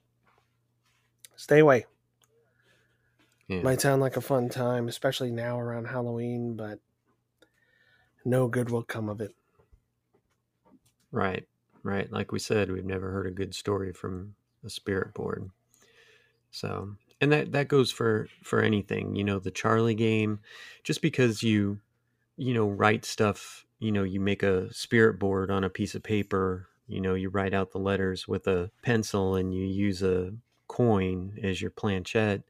stay away. Yeah. Might sound like a fun time, especially now around Halloween, but no good will come of it. Right. Right. Like we said, we've never heard a good story from a spirit board. So, and that that goes for for anything, you know, the Charlie game, just because you you know, write stuff, you know, you make a spirit board on a piece of paper, you know, you write out the letters with a pencil and you use a coin as your planchette.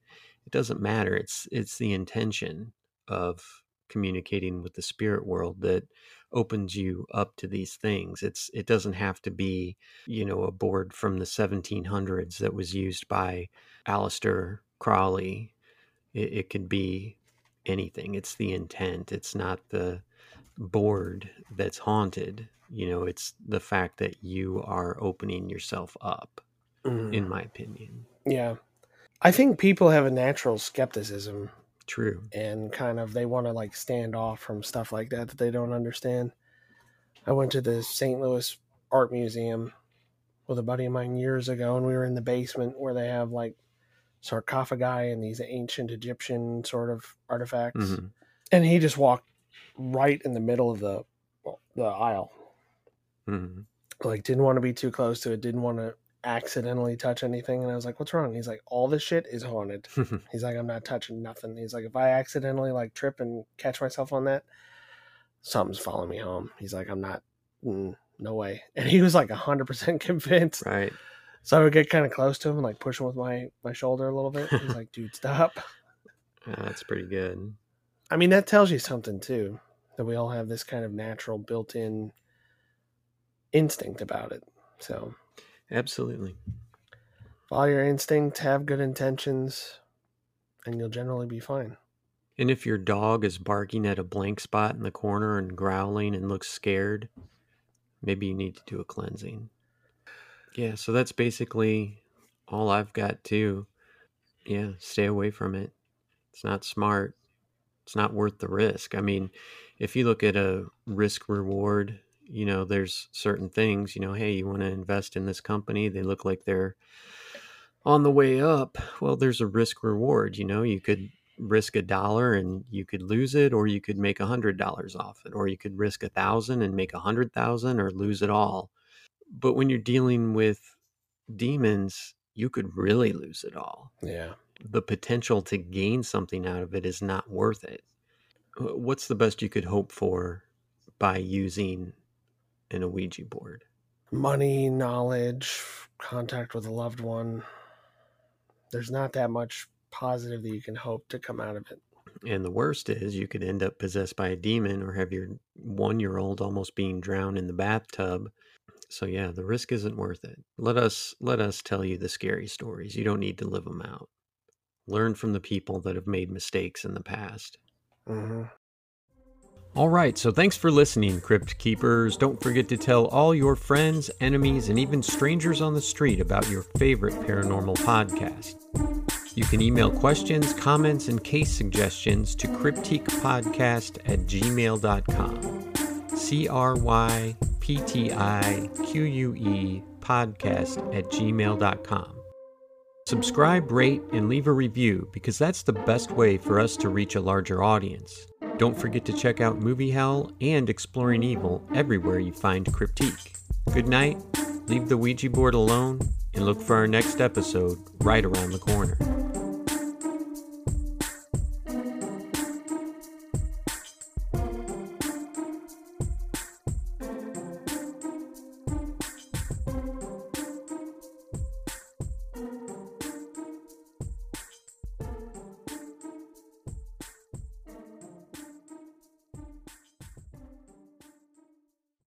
It doesn't matter. It's it's the intention of communicating with the spirit world that opens you up to these things. It's it doesn't have to be, you know, a board from the 1700s that was used by Aleister Crowley. It, it could be anything. It's the intent. It's not the board that's haunted. You know, it's the fact that you are opening yourself up, Mm. in my opinion. Yeah. I think people have a natural skepticism True. and kind of they want to like stand off from stuff like that that they don't understand. I went to the St. Louis Art Museum with a buddy of mine years ago, and we were in the basement where they have like sarcophagi and these ancient Egyptian sort of artifacts. Mhm. And he just walked right in the middle of the the aisle, Mhm. like didn't want to be too close to it, didn't want to accidentally touch anything. And I was like, "What's wrong?" He's like, "All this shit is haunted." He's like, I'm not touching nothing. He's like, if I accidentally like trip and catch myself on that, something's following me home. He's like, I'm not, mm, no way. And he was like hundred percent convinced. right. So I would get kind of close to him and like push him with my my shoulder a little bit. He's like, dude, stop. Uh, that's pretty good. I mean, that tells you something too. That we all have this kind of natural built-in instinct about it. So Absolutely. follow your instinct, have good intentions, and you'll generally be fine. And if your dog is barking at a blank spot in the corner and growling and looks scared, maybe you need to do a cleansing. Yeah, so that's basically all I've got too. Yeah, stay away from it. It's not smart. It's not worth the risk. I mean, if you look at a risk reward, you know, there's certain things, you know, hey, you want to invest in this company, they look like they're on the way up. Well, there's a risk reward, you know, you could risk a dollar and you could lose it or you could make a hundred dollars off it or you could risk a thousand and make a hundred thousand or lose it all. But when you're dealing with demons you could really lose it all. Yeah. the potential to gain something out of it is not worth it. What's the best you could hope for by using an ouija board money, knowledge, contact with a loved one. There's not that much positive that you can hope to come out of it. And the worst is you could end up possessed by a demon or have your one year old almost being drowned in the bathtub. So yeah, the risk isn't worth it. Let us let us tell you the scary stories. You don't need to live them out. Learn from the people that have made mistakes in the past. Mm hmm All right, so thanks for listening, Crypt Keepers. Don't forget to tell all your friends, enemies, and even strangers on the street about your favorite paranormal podcast. You can email questions, comments, and case suggestions to cryptiquepodcast at gmail.com. C R Y P T I Q U E podcast at gmail.com. Subscribe, rate, and leave a review because that's the best way for us to reach a larger audience. Don't forget to check out Movie Hell and Exploring Evil everywhere you find Cryptique. Good night, leave the Ouija board alone, and look for our next episode right around the corner.